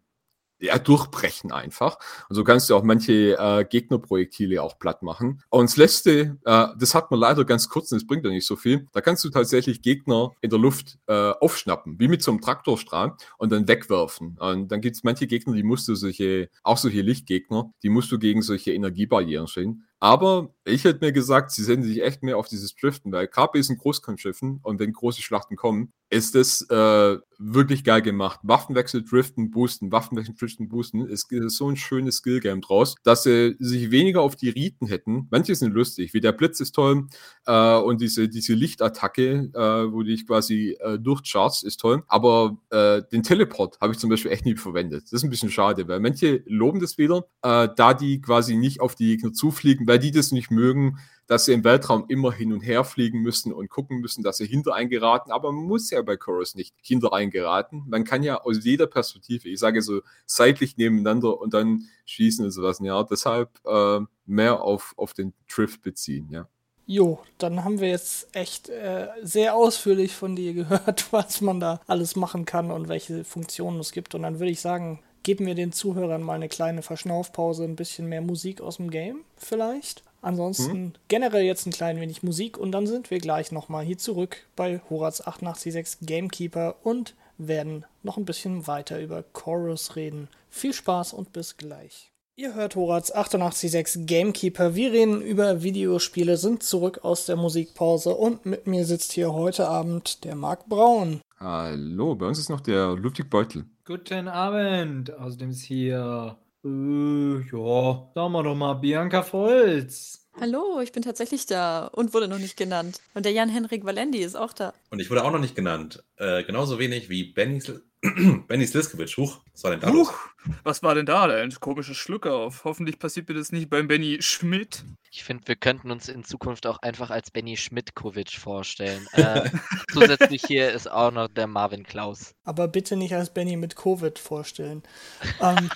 ja, durchbrechen einfach. Und so kannst du auch manche äh, Gegnerprojektile auch platt machen. Und das letzte, äh, das hat man leider ganz kurz und das bringt ja nicht so viel. Da kannst du tatsächlich Gegner in der Luft äh, aufschnappen, wie mit so einem Traktorstrahl und dann wegwerfen. Und dann gibt es manche Gegner, die musst du solche, auch solche Lichtgegner, die musst du gegen solche Energiebarrieren stellen. Aber ich hätte mir gesagt, sie senden sich echt mehr auf dieses Driften, weil KP ist ein Großkampfschiffen und wenn große Schlachten kommen, ist das äh, wirklich geil gemacht. Waffenwechsel, Driften, Boosten, Waffenwechsel, Driften, Boosten. Es ist so ein schönes Skillgame draus, dass sie sich weniger auf die Riten hätten. Manche sind lustig, wie der Blitz ist toll äh, und diese, diese Lichtattacke, äh, wo dich quasi äh, durchchargst, ist toll. Aber äh, den Teleport habe ich zum Beispiel echt nie verwendet. Das ist ein bisschen schade, weil manche loben das wieder, äh, da die quasi nicht auf die Gegner zufliegen, weil die das nicht mögen, dass sie im Weltraum immer hin und her fliegen müssen und gucken müssen, dass sie hinter geraten. Aber man muss ja bei Chorus nicht hinter geraten. Man kann ja aus jeder Perspektive, ich sage so seitlich nebeneinander und dann schießen und sowas. Ja, deshalb äh, mehr auf, auf den Drift beziehen, ja. Jo, dann haben wir jetzt echt äh, sehr ausführlich von dir gehört, was man da alles machen kann und welche Funktionen es gibt. Und dann würde ich sagen, geben wir den Zuhörern mal eine kleine Verschnaufpause, ein bisschen mehr Musik aus dem Game vielleicht. Ansonsten hm? generell jetzt ein klein wenig Musik und dann sind wir gleich nochmal hier zurück bei Horaz 886 Gamekeeper und werden noch ein bisschen weiter über Chorus reden. Viel Spaß und bis gleich. Ihr hört Horaz 886 Gamekeeper. Wir reden über Videospiele, sind zurück aus der Musikpause und mit mir sitzt hier heute Abend der Marc Braun. Hallo, bei uns ist noch der Ludwig Beutel. Guten Abend. Außerdem ist hier äh, ja, sagen wir doch mal, Bianca Volz. Hallo, ich bin tatsächlich da und wurde noch nicht genannt. Und der Jan-Henrik Valendi ist auch da. Und ich wurde auch noch nicht genannt. Äh, genauso wenig wie Benny, Sl Benny. Huch, was war denn da los? Was war denn da? Ein komischer Schluck auf. Hoffentlich passiert mir das nicht beim Benny Schmidt. Ich finde, wir könnten uns in Zukunft auch einfach als Benny Schmidtkovic vorstellen. Äh, zusätzlich hier ist auch noch der Marvin Klaus. Aber bitte nicht als Benny mit Covid vorstellen. ähm,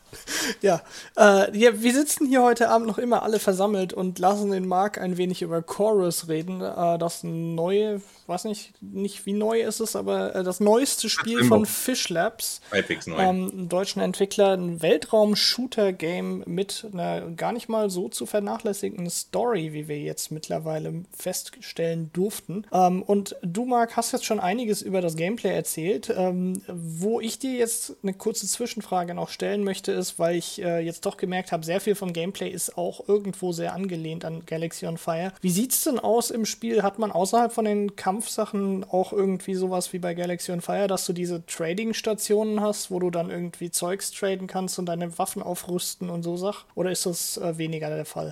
ja, äh, ja, wir sitzen hier heute Abend noch immer alle versammelt und lassen den Marc ein wenig über Chorus reden. Äh, das neue weiß nicht, nicht wie neu ist es, aber äh, das neueste Spiel immer. von Fish Labs, Halbwegs neu. ähm, einem deutschen Entwickler, ein Weltraum-Shooter-Game mit einer gar nicht mal so zu vernachlässigenden Story, wie wir jetzt mittlerweile feststellen durften. Ähm, und du, Marc, hast jetzt schon einiges über das Gameplay erzählt. Ähm, wo ich dir jetzt eine kurze Zwischenfrage noch stellen möchte, ist, weil ich äh, jetzt doch gemerkt habe, sehr viel vom Gameplay ist auch irgendwo sehr angelehnt an Galaxy on Fire. Wie sieht's denn aus im Spiel? Hat man außerhalb von den Kampfsachen auch irgendwie sowas wie bei Galaxy on Fire, dass du diese Trading-Stationen hast, wo du dann irgendwie Zeugs traden kannst und deine Waffen aufrüsten und so Sachen? Oder ist das äh, weniger der Fall?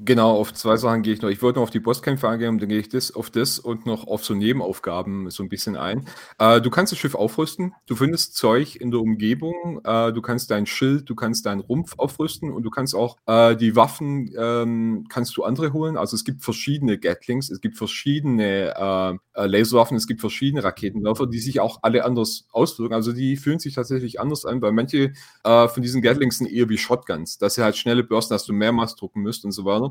Genau, auf zwei Sachen gehe ich noch. Ich wollte noch auf die Bosskämpfe eingehen, dann gehe ich das, auf das und noch auf so Nebenaufgaben so ein bisschen ein. Äh, du kannst das Schiff aufrüsten, du findest Zeug in der Umgebung, äh, du kannst dein Schild, du kannst deinen Rumpf aufrüsten und du kannst auch äh, die Waffen, ähm, kannst du andere holen. Also es gibt verschiedene Gatlings, es gibt verschiedene äh, äh, Laserwaffen, es gibt verschiedene Raketenwerfer, die sich auch alle anders auswirken. Also die fühlen sich tatsächlich anders an, weil manche äh, von diesen Gatlings sind eher wie Shotguns, dass sie halt schnelle Börsen, dass du mehrmals drucken müsst und so weiter.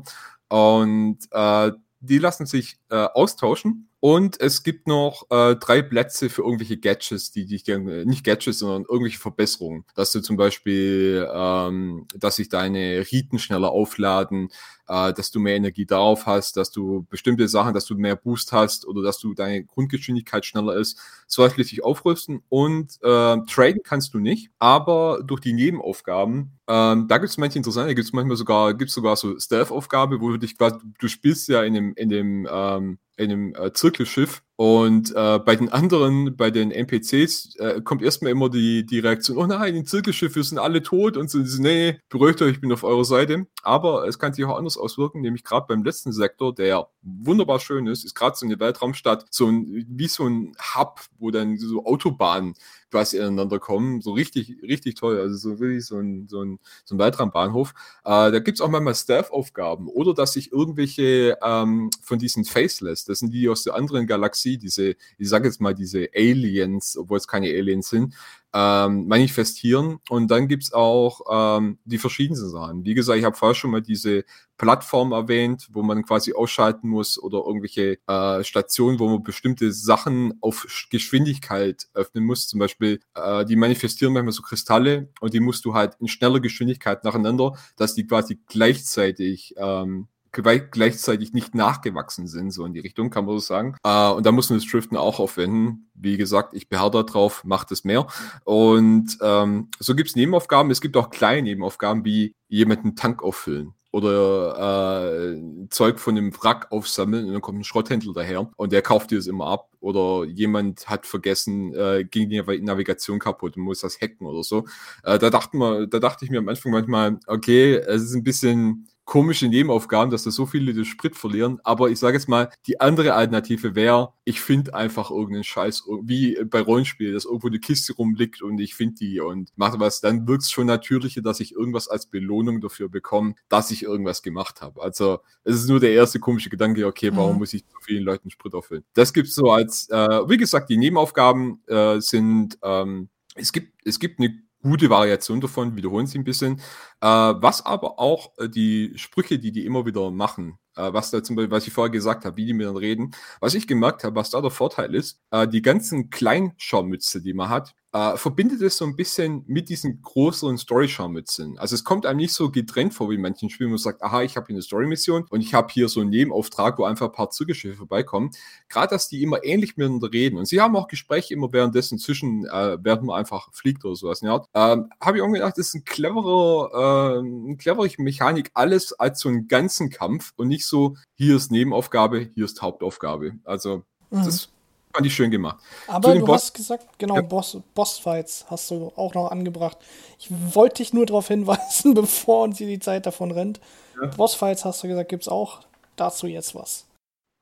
Und äh, die lassen sich äh, austauschen. Und es gibt noch äh, drei Plätze für irgendwelche Gadgets, die dich gerne, nicht Gadgets, sondern irgendwelche Verbesserungen. Dass du zum Beispiel, ähm, dass sich deine Riten schneller aufladen, äh, dass du mehr Energie darauf hast, dass du bestimmte Sachen, dass du mehr Boost hast oder dass du deine Grundgeschwindigkeit schneller ist. Sowas lässt sich aufrüsten und äh, traden kannst du nicht, aber durch die Nebenaufgaben, ähm, da gibt es manche interessante, da gibt es manchmal sogar, gibt sogar so Stealth-Aufgabe, wo du dich quasi, du spielst ja in dem, in dem ähm, in einem äh, Zirkelschiff und äh, bei den anderen, bei den NPCs, äh, kommt erstmal immer die, die Reaktion, oh nein, im Zirkelschiff, wir sind alle tot und so, nee, beruhigt euch, ich bin auf eurer Seite. Aber es kann sich auch anders auswirken, nämlich gerade beim letzten Sektor, der wunderbar schön ist, ist gerade so eine Weltraumstadt, so ein, wie so ein Hub, wo dann so Autobahnen quasi ineinander kommen. So richtig, richtig toll. Also so wirklich so ein, so ein, so ein Weltraumbahnhof. Äh, da gibt es auch manchmal Stealth-Aufgaben oder dass sich irgendwelche ähm, von diesen Faceless, das sind die aus der anderen Galaxie, diese, ich sage jetzt mal, diese Aliens, obwohl es keine Aliens sind, ähm, manifestieren. Und dann gibt's auch ähm, die verschiedensten Sachen. Wie gesagt, ich habe vorher schon mal diese Plattform erwähnt, wo man quasi ausschalten muss oder irgendwelche äh, Stationen, wo man bestimmte Sachen auf Geschwindigkeit öffnen muss. Zum Beispiel, äh, die manifestieren manchmal so Kristalle und die musst du halt in schneller Geschwindigkeit nacheinander, dass die quasi gleichzeitig ähm, gleichzeitig nicht nachgewachsen sind, so in die Richtung, kann man so sagen. Äh, und da muss man das Driften auch aufwenden. Wie gesagt, ich beharre da macht es mehr. Und ähm, so gibt es Nebenaufgaben. Es gibt auch kleine Nebenaufgaben, wie jemanden Tank auffüllen oder äh, Zeug von dem Wrack aufsammeln und dann kommt ein Schrotthändler daher und der kauft dir das immer ab oder jemand hat vergessen, äh, ging die Navigation kaputt und muss das hacken oder so. Äh, da, dachten wir, da dachte ich mir am Anfang manchmal, okay, es ist ein bisschen komische Nebenaufgaben, dass da so viele den Sprit verlieren. Aber ich sage jetzt mal, die andere Alternative wäre, ich finde einfach irgendeinen Scheiß, wie bei Rollenspiel, dass irgendwo eine Kiste rumliegt und ich finde die und mache was. Dann wirkt es schon natürlicher, dass ich irgendwas als Belohnung dafür bekomme, dass ich irgendwas gemacht habe. Also es ist nur der erste komische Gedanke, okay, warum mhm. muss ich so vielen Leuten Sprit auffüllen? Das gibt's so als, äh, wie gesagt, die Nebenaufgaben äh, sind, ähm, es gibt, es gibt eine gute Variation davon, wiederholen sie ein bisschen. Äh, was aber auch äh, die Sprüche, die die immer wieder machen, äh, was da zum Beispiel, was ich vorher gesagt habe, wie die mit dann reden, was ich gemerkt habe, was da der Vorteil ist, äh, die ganzen Kleinschaumütze, die man hat, äh, verbindet es so ein bisschen mit diesen größeren Story-Scharmützen. Also es kommt einem nicht so getrennt vor wie in manchen Spielen, wo man sagt, aha, ich habe hier eine Story-Mission und ich habe hier so einen Nebenauftrag, wo einfach ein paar Zirkelschiffe vorbeikommen. Gerade, dass die immer ähnlich miteinander reden. Und sie haben auch Gespräche immer währenddessen zwischen, äh, während man einfach fliegt oder sowas. Ja, ähm, habe ich auch gedacht, das ist ein cleverer, äh, eine clevere Mechanik, alles als so einen ganzen Kampf und nicht so, hier ist Nebenaufgabe, hier ist Hauptaufgabe. Also, mhm. das fand ich schön gemacht. Aber du Boss hast gesagt, genau, ja. Boss, Bossfights hast du auch noch angebracht. Ich wollte dich nur darauf hinweisen, bevor uns hier die Zeit davon rennt. Ja. Bossfights hast du gesagt, gibt es auch. Dazu jetzt was.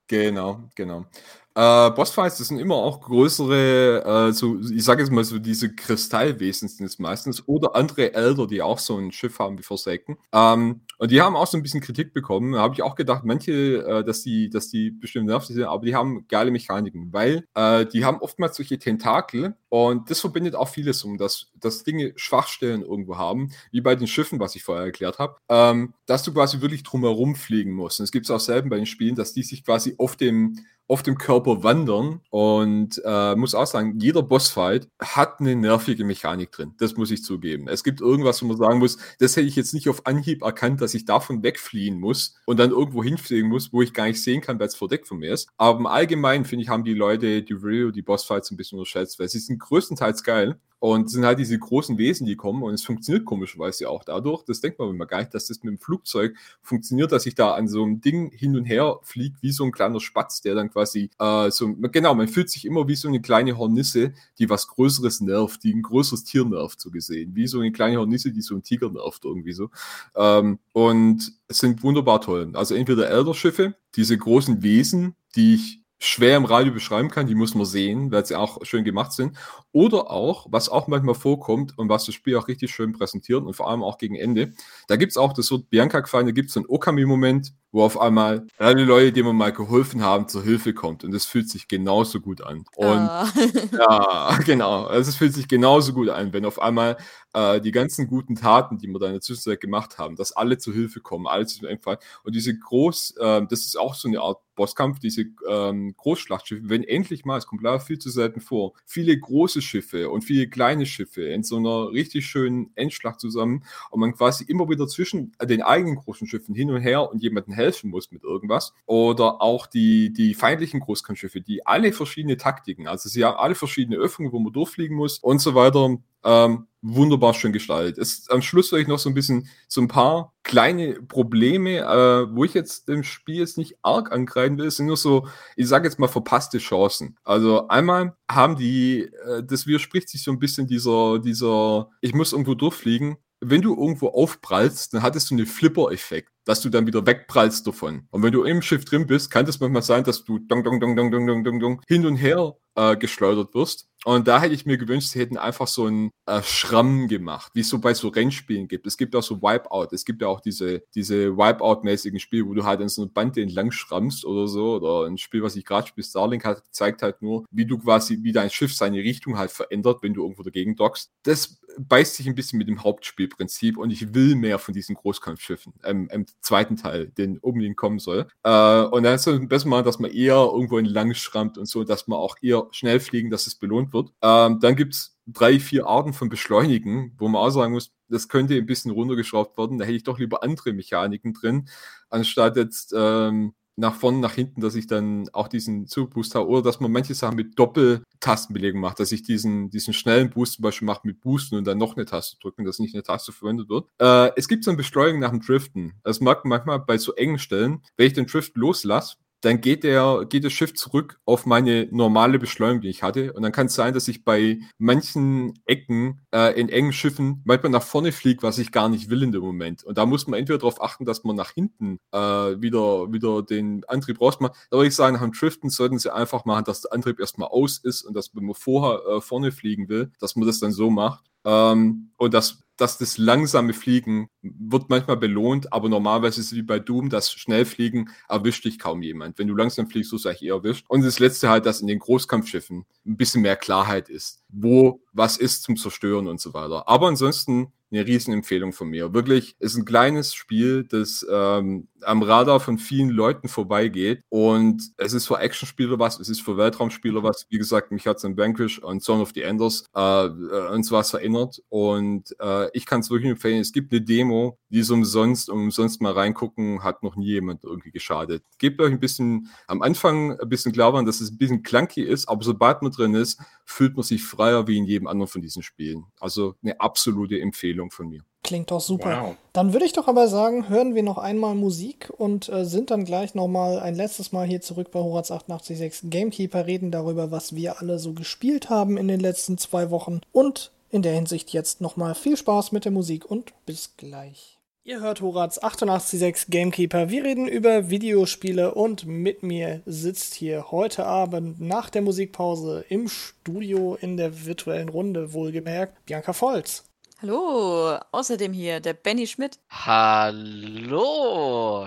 Genau, genau. Äh, Bossfights, das sind immer auch größere, äh, so, ich sage jetzt mal so diese Kristallwesen sind es meistens oder andere Elder, die auch so ein Schiff haben wie Forsaken. Ähm, und die haben auch so ein bisschen Kritik bekommen. Da habe ich auch gedacht, manche, äh, dass die, dass die bestimmt nervig sind, aber die haben geile Mechaniken, weil äh, die haben oftmals solche Tentakel und das verbindet auch vieles um, dass, dass Dinge Schwachstellen irgendwo haben, wie bei den Schiffen, was ich vorher erklärt habe, ähm, dass du quasi wirklich drumherum fliegen musst. Und es gibt es auch selten bei den Spielen, dass die sich quasi auf dem auf dem Körper wandern und äh, muss auch sagen, jeder Bossfight hat eine nervige Mechanik drin. Das muss ich zugeben. Es gibt irgendwas, wo man sagen muss, das hätte ich jetzt nicht auf Anhieb erkannt, dass ich davon wegfliehen muss und dann irgendwo hinfliegen muss, wo ich gar nicht sehen kann, weil es verdeckt von mir ist. Aber im Allgemeinen, finde ich, haben die Leute die Rio, die Bossfights ein bisschen unterschätzt, weil sie sind größtenteils geil. Und sind halt diese großen Wesen, die kommen und es funktioniert komischerweise auch dadurch. Das denkt man immer gar nicht, dass das mit dem Flugzeug funktioniert, dass ich da an so einem Ding hin und her fliege, wie so ein kleiner Spatz, der dann quasi äh, so, genau, man fühlt sich immer wie so eine kleine Hornisse, die was Größeres nervt, die ein größeres Tier nervt, so gesehen. Wie so eine kleine Hornisse, die so ein Tiger nervt, irgendwie so. Ähm, und es sind wunderbar toll. Also entweder Elderschiffe, diese großen Wesen, die ich schwer im Radio beschreiben kann, die muss man sehen, weil sie auch schön gemacht sind. Oder auch, was auch manchmal vorkommt und was das Spiel auch richtig schön präsentiert und vor allem auch gegen Ende, da gibt es auch, das wird Bianca gefallen, da gibt es so einen Okami-Moment, wo auf einmal alle Leute, die mir mal geholfen haben, zur Hilfe kommt. Und das fühlt sich genauso gut an. Und Ah. ja, genau. Also es fühlt sich genauso gut an, wenn auf einmal äh, die ganzen guten Taten, die wir da in der Zwischenzeit gemacht haben, dass alle zur Hilfe kommen, alle zu einfallen. Und diese Groß, äh, das ist auch so eine Art Bosskampf, diese ähm, Großschlachtschiffe, wenn endlich mal, es kommt leider viel zu selten vor, viele große Schiffe und viele kleine Schiffe in so einer richtig schönen Endschlacht zusammen und man quasi immer wieder zwischen den eigenen großen Schiffen hin und her und jemandem helfen muss mit irgendwas. Oder auch die, die feindlichen Großkampfschiffe, die alle verschiedene Taktiken, also sie haben alle verschiedene Öffnungen, wo man durchfliegen muss und so weiter. Ähm, wunderbar schön gestaltet. Es, am Schluss vielleicht noch so ein bisschen so ein paar kleine Probleme, äh, wo ich jetzt dem Spiel jetzt nicht arg angreifen will. Es sind nur so, ich sage jetzt mal, verpasste Chancen. Also einmal haben die, äh, das widerspricht sich so ein bisschen dieser, dieser, ich muss irgendwo durchfliegen wenn du irgendwo aufprallst, dann hattest du einen Flipper-Effekt, dass du dann wieder wegprallst davon. Und wenn du im Schiff drin bist, kann das manchmal sein, dass du dong, dong, dong, dong, dong, dong, dong, dong hin und her äh, geschleudert wirst. Und da hätte ich mir gewünscht, sie hätten einfach so einen äh, Schramm gemacht, wie es so bei so Rennspielen gibt. Es gibt auch so Wipeout. Es gibt ja auch diese, diese Wipeout-mäßigen Spiele, wo du halt in so eine Bande entlang schrammst oder so. Oder ein Spiel, was ich gerade spiele, Starlink hat, zeigt halt nur, wie du quasi, wie dein Schiff seine Richtung halt verändert, wenn du irgendwo dagegen dockst. Das beißt sich ein bisschen mit dem Hauptspielprinzip und ich will mehr von diesen Großkampfschiffen ähm, im zweiten Teil, den unbedingt kommen soll. Äh, und dann ist es besser mal, dass man eher irgendwo entlang schrammt und so, dass man auch eher schnell fliegen, dass es belohnt wird. Ähm, dann gibt's drei, vier Arten von Beschleunigen, wo man auch sagen muss, das könnte ein bisschen runtergeschraubt werden. Da hätte ich doch lieber andere Mechaniken drin, anstatt jetzt ähm, nach vorne, nach hinten, dass ich dann auch diesen Zugboost habe oder dass man manche Sachen mit Doppeltastenbelegung macht, dass ich diesen, diesen schnellen Boost zum Beispiel mache mit Boosten und dann noch eine Taste drücken, dass nicht eine Taste verwendet wird. Äh, es gibt so ein Beschleunigen nach dem Driften. Das mag man manchmal bei so engen Stellen, wenn ich den Drift loslasse, dann geht der, geht das Schiff zurück auf meine normale Beschleunigung, die ich hatte. Und dann kann es sein, dass ich bei manchen Ecken äh, in engen Schiffen manchmal nach vorne fliege, was ich gar nicht will in dem Moment. Und da muss man entweder darauf achten, dass man nach hinten äh, wieder, wieder den Antrieb rausmacht. Da würde ich sagen, nach dem Driften sollten sie einfach machen, dass der Antrieb erstmal aus ist und dass, wenn man vorher äh, vorne fliegen will, dass man das dann so macht. Ähm, und das dass das langsame Fliegen wird manchmal belohnt, aber normalerweise ist es wie bei Doom, das Schnellfliegen erwischt dich kaum jemand. Wenn du langsam fliegst, wirst du eigentlich eher erwischt. Und das letzte halt, dass in den Großkampfschiffen ein bisschen mehr Klarheit ist, wo was ist zum Zerstören und so weiter. Aber ansonsten eine Riesenempfehlung von mir. Wirklich, ist ein kleines Spiel, das ähm, am Radar von vielen Leuten vorbeigeht. Und es ist für Actionspieler was, es ist für Weltraumspieler was. Wie gesagt, mich hat es an Vanquish und Son of the Enders äh, uns was erinnert. Und äh, ich kann es wirklich empfehlen. Es gibt eine Demo, die ist umsonst, umsonst mal reingucken, hat noch nie jemand irgendwie geschadet. Gebt euch ein bisschen am Anfang ein bisschen klar waren, dass es ein bisschen clunky ist, aber sobald man drin ist, fühlt man sich freier wie in jedem anderen von diesen Spielen. Also eine absolute Empfehlung von mir. Klingt doch super. Wow. Dann würde ich doch aber sagen, hören wir noch einmal Musik und äh, sind dann gleich nochmal ein letztes Mal hier zurück bei Horaz 886 Gamekeeper, reden darüber, was wir alle so gespielt haben in den letzten zwei Wochen und in der Hinsicht jetzt nochmal viel Spaß mit der Musik und bis gleich. Ihr hört Horaz 886 Gamekeeper. Wir reden über Videospiele und mit mir sitzt hier heute Abend nach der Musikpause im Studio in der virtuellen Runde wohlgemerkt Bianca Volz. Hallo, außerdem hier der Benny Schmidt. Hallo!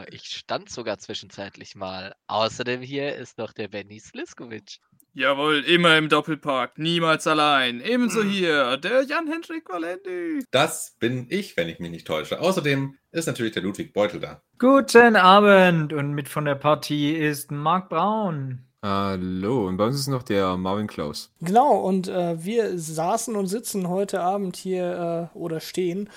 Ich stand sogar zwischenzeitlich mal. Außerdem hier ist noch der Benny Sliskovic. Jawohl, immer im Doppelpark, niemals allein. Ebenso hier der Jan-Hendrik Valendi. Das bin ich, wenn ich mich nicht täusche. Außerdem ist natürlich der Ludwig Beutel da. Guten Abend und mit von der Partie ist Marc Braun. Hallo, und bei uns ist noch der Marvin Klaus. Genau, und äh, wir saßen und sitzen heute Abend hier äh, oder stehen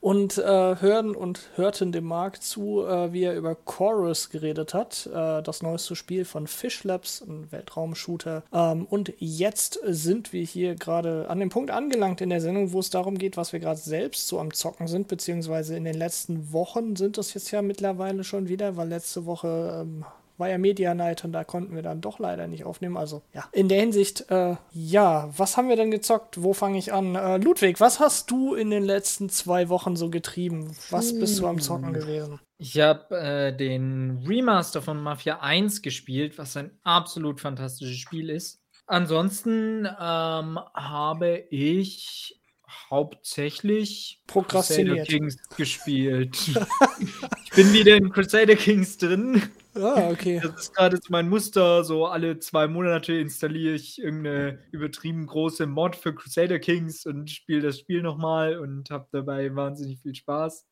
und äh, hören und hörten dem Marc zu, äh, wie er über Chorus geredet hat, äh, das neueste Spiel von Fish Labs, ein Weltraumshooter. Ähm, und jetzt sind wir hier gerade an dem Punkt angelangt in der Sendung, wo es darum geht, was wir gerade selbst so am Zocken sind, beziehungsweise in den letzten Wochen sind das jetzt ja mittlerweile schon wieder, weil letzte Woche ähm, war ja Media Night und da konnten wir dann doch leider nicht aufnehmen. Also ja, in der Hinsicht, äh, ja, was haben wir denn gezockt? Wo fange ich an? Äh, Ludwig, was hast du in den letzten zwei Wochen so getrieben? Was bist du am Zocken gewesen? Ich habe äh, den Remaster von Mafia 1 gespielt, was ein absolut fantastisches Spiel ist. Ansonsten ähm, habe ich hauptsächlich. Crusader Kings gespielt. ich bin wieder in Crusader Kings drin. Ah, okay. Das ist gerade mein Muster. So alle zwei Monate installiere ich irgendeine übertrieben große Mod für Crusader Kings und spiele das Spiel nochmal und habe dabei wahnsinnig viel Spaß.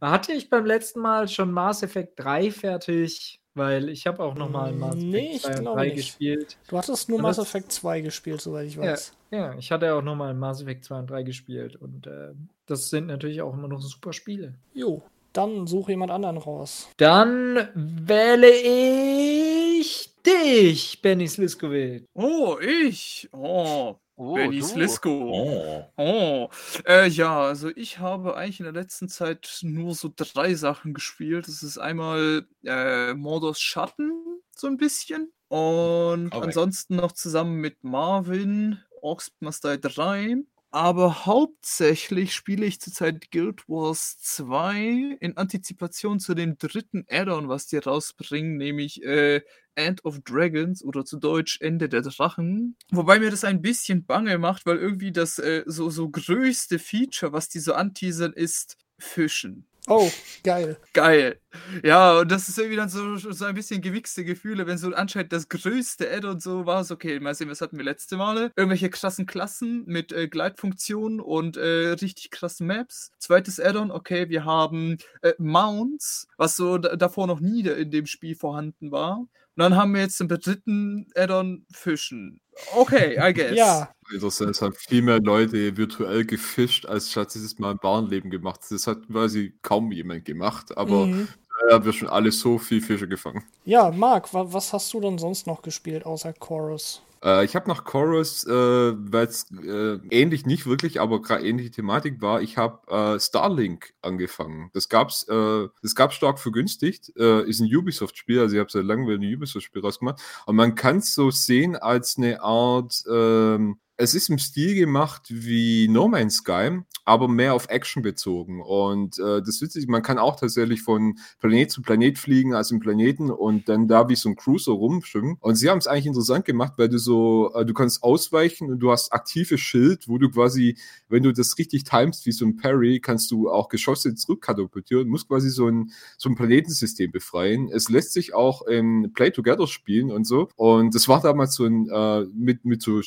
Hatte ich beim letzten Mal schon Mass Effect 3 fertig, weil ich habe auch nochmal Mass Effect Nee, ich 2 und glaube 3 nicht. gespielt. Du hattest nur Und Mass Effect 2 gespielt, soweit ich Ja, weiß. ja, ich hatte auch nochmal Mass Effect 2 und 3 gespielt und äh, das sind natürlich auch immer noch super Spiele. Jo, dann such jemand anderen raus. Dann wähle ich dich, Benny Sliskovic. Oh, ich. Oh, Oh, Benny. Slisko. Oh. Oh, äh, ja, also ich habe eigentlich in der letzten Zeit nur so drei Sachen gespielt. Das ist einmal äh, Mordors Schatten, so ein bisschen. Und Korrekt. ansonsten noch zusammen mit Marvin, Orcs Must Die 3. Aber hauptsächlich spiele ich zurzeit Guild Wars 2 in Antizipation zu dem dritten Add-on, was die rausbringen, nämlich äh, End of Dragons oder zu Deutsch Ende der Drachen. Wobei mir das ein bisschen bange macht, weil irgendwie das äh, so, so größte Feature, was die so anteasern, ist Fischen. Oh, geil. Geil. Ja, und das ist irgendwie dann so, so ein bisschen gewichste Gefühle, wenn so anscheinend das größte Add-on so war. Okay, mal sehen, was hatten wir letzte Male? Irgendwelche krassen Klassen mit äh, Gleitfunktionen und äh, richtig krassen Maps. Zweites Add-on, okay, wir haben äh, Mounts, was so da- davor noch nie in dem Spiel vorhanden war. Und dann haben wir jetzt im dritten Add-on Fischen. Okay, I guess. Ja, Interessant, es haben viel mehr Leute virtuell gefischt, als statt dieses Mal im Warenleben gemacht. Das hat quasi kaum jemand gemacht, aber Mhm. da haben wir schon alle so viel Fische gefangen. Ja, Marc, wa was hast du denn sonst noch gespielt außer Chorus? Äh, ich habe nach Chorus, äh, weil es äh, ähnlich nicht wirklich, aber gerade ähnliche Thematik war, ich habe äh, Starlink angefangen. Das gab's, äh, das gab's stark vergünstigt. Äh, ist ein Ubisoft-Spiel, also ich habe seit langem wieder ein Ubisoft-Spiel rausgemacht. Und man kann es so sehen als eine Art, ähm, es ist im Stil gemacht wie No Man's Sky, aber mehr auf Action bezogen. Und äh, das Witzige, man kann auch tatsächlich von Planet zu Planet fliegen, also im Planeten und dann da wie so ein Cruiser rumschwimmen. Und sie haben es eigentlich interessant gemacht, weil du so, äh, du kannst ausweichen und du hast aktives Schild, wo du quasi, wenn du das richtig timest wie so ein Parry, kannst du auch Geschosse zurückkatapultieren, musst quasi so ein, so ein Planetensystem befreien. Es lässt sich auch im Play Together spielen und so. Und das war damals so ein, äh, mit, mit so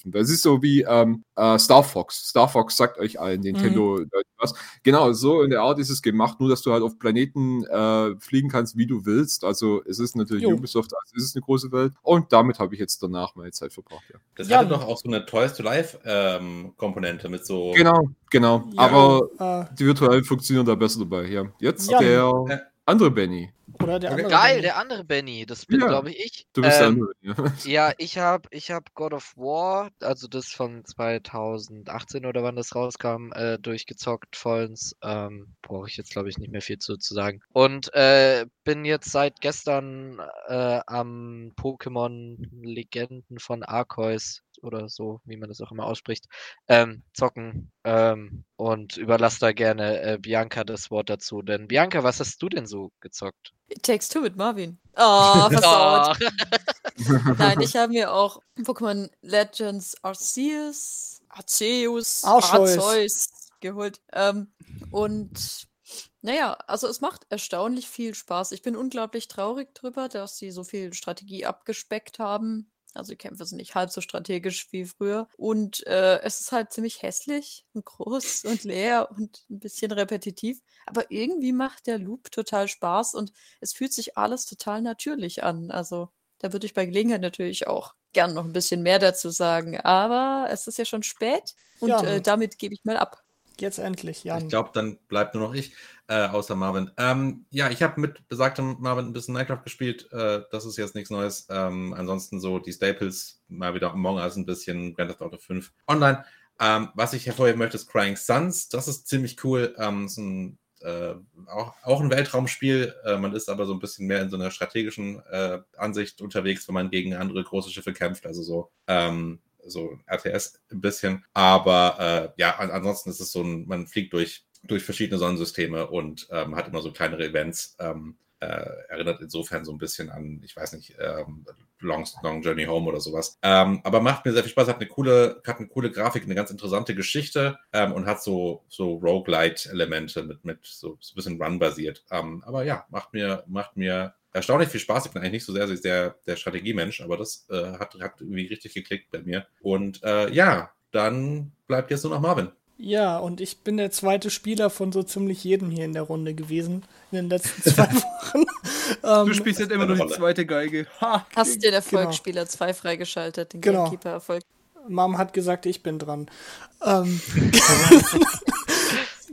Spielzeugschiffen. Das ist so wie ähm, äh, Star Fox. Star Fox sagt euch allen, Nintendo, Leute, was. Genau, so in der Art ist es gemacht, nur dass du halt auf Planeten äh, fliegen kannst, wie du willst. Also es ist natürlich Jo. Ubisoft, also es ist eine große Welt. Und damit habe ich jetzt danach meine Zeit verbracht, ja. Das Ja. hatte doch auch so eine Toys to Life ähm, Komponente mit so. Genau, genau. Ja, Aber äh, die virtuellen funktionieren da besser dabei, ja. Jetzt Ja. der Ja. andere Benny. Oder der andere. Geil, Benny. der andere Benny. Das bin, Ja. glaube ich, ich. Du bist der Ähm, andere. Ja. Ja, ich habe ich hab God of War, also das von 2018 oder wann das rauskam, äh, durchgezockt vollends. Ähm, Brauche ich jetzt, glaube ich, nicht mehr viel zu, zu sagen. Und äh, bin jetzt seit gestern äh, am Pokémon Legenden von Arceus oder so, wie man das auch immer ausspricht, ähm, zocken. Ähm, und überlasse da gerne äh, Bianca das Wort dazu. Denn Bianca, was hast du denn so gezockt? It Takes Two mit Marvin. Oh, versaut. Oh. Nein, ich habe mir auch Pokémon Legends Arceus, Arceus, Arceus. Arceus geholt. Ähm, und naja, also es macht erstaunlich viel Spaß. Ich bin unglaublich traurig drüber, dass sie so viel Strategie abgespeckt haben. Also die Kämpfe sind nicht halb so strategisch wie früher. Und äh, es ist halt ziemlich hässlich und groß und leer und ein bisschen repetitiv. Aber irgendwie macht der Loop total Spaß und es fühlt sich alles total natürlich an. Also Da würde ich bei Gelegenheit natürlich auch gern noch ein bisschen mehr dazu sagen. Aber es ist ja schon spät und Ja. äh, damit gebe ich mal ab. Jetzt endlich, Jan. Ich glaube, dann bleibt nur noch ich, äh, außer Marvin. Ähm, ja, ich habe mit besagtem Marvin ein bisschen Minecraft gespielt. Äh, das ist jetzt nichts Neues. Ähm, ansonsten so die Staples, mal wieder Among Us ein bisschen, Grand Theft Auto 5 online. Ähm, was ich hervorheben möchte, ist Crying Suns. Das ist ziemlich cool. Ähm, ist ein, äh, auch, auch ein Weltraumspiel. Äh, man ist aber so ein bisschen mehr in so einer strategischen äh, Ansicht unterwegs, wenn man gegen andere große Schiffe kämpft. Also so ähm, so RTS ein bisschen. Aber äh, ja, an, ansonsten ist es so ein, man fliegt durch, durch verschiedene Sonnensysteme und ähm, hat immer so kleinere Events. Ähm, äh, erinnert insofern so ein bisschen an, ich weiß nicht, ähm, Long, Long Journey Home oder sowas. Ähm, aber macht mir sehr viel Spaß, hat eine coole, hat eine coole Grafik, eine ganz interessante Geschichte ähm, und hat so, so Roguelite-Elemente mit, mit so, so ein bisschen Run-basiert. Ähm, aber ja, macht mir, macht mir erstaunlich viel Spaß. Ich bin eigentlich nicht so sehr, sehr der, der Strategiemensch, aber das äh, hat, hat irgendwie richtig geklickt bei mir. Und äh, ja, dann bleibt jetzt nur noch Marvin. Ja, und ich bin der zweite Spieler von so ziemlich jedem hier in der Runde gewesen in den letzten zwei Wochen. Du ähm, spielst jetzt immer nur die zweite Geige. Ha! Hast dir der Genau. Erfolgsspieler 2 freigeschaltet, den Genau. Gamekeeper-Erfolg. Mom hat gesagt, ich bin dran. Ähm,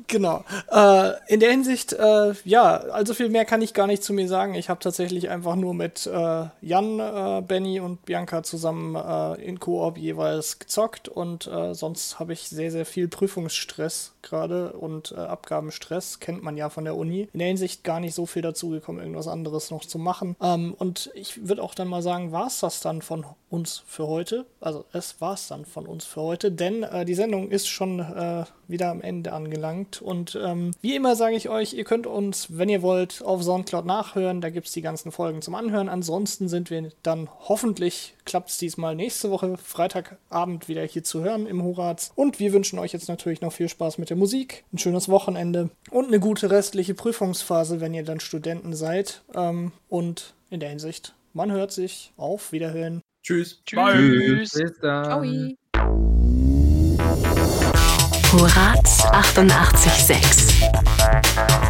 genau. Äh, in der Hinsicht, äh, ja, also viel mehr kann ich gar nicht zu mir sagen. Ich habe tatsächlich einfach nur mit äh, Jan, äh, Benny und Bianca zusammen äh, in Koop jeweils gezockt und äh, sonst habe ich sehr, sehr viel Prüfungsstress gerade und äh, Abgabenstress, kennt man ja von der Uni. In der Hinsicht gar nicht so viel dazu gekommen, irgendwas anderes noch zu machen. Ähm, und ich würde auch dann mal sagen, war es das dann von uns für heute? Also es war es dann von uns für heute, denn äh, die Sendung ist schon äh, wieder am Ende angelangt. Und ähm, wie immer sage ich euch, ihr könnt uns, wenn ihr wollt, auf Soundcloud nachhören. Da gibt es die ganzen Folgen zum Anhören. Ansonsten sind wir dann hoffentlich, klappt es diesmal nächste Woche, Freitagabend wieder hier zu hören im Horaz. Und wir wünschen euch jetzt natürlich noch viel Spaß mit der Musik, ein schönes Wochenende und eine gute restliche Prüfungsphase, wenn ihr dann Studenten seid. Ähm, und in der Hinsicht, man hört sich. Auf Wiederhören. Tschüss. Tschüss. Bis dann. Ciao. Horaz 88.6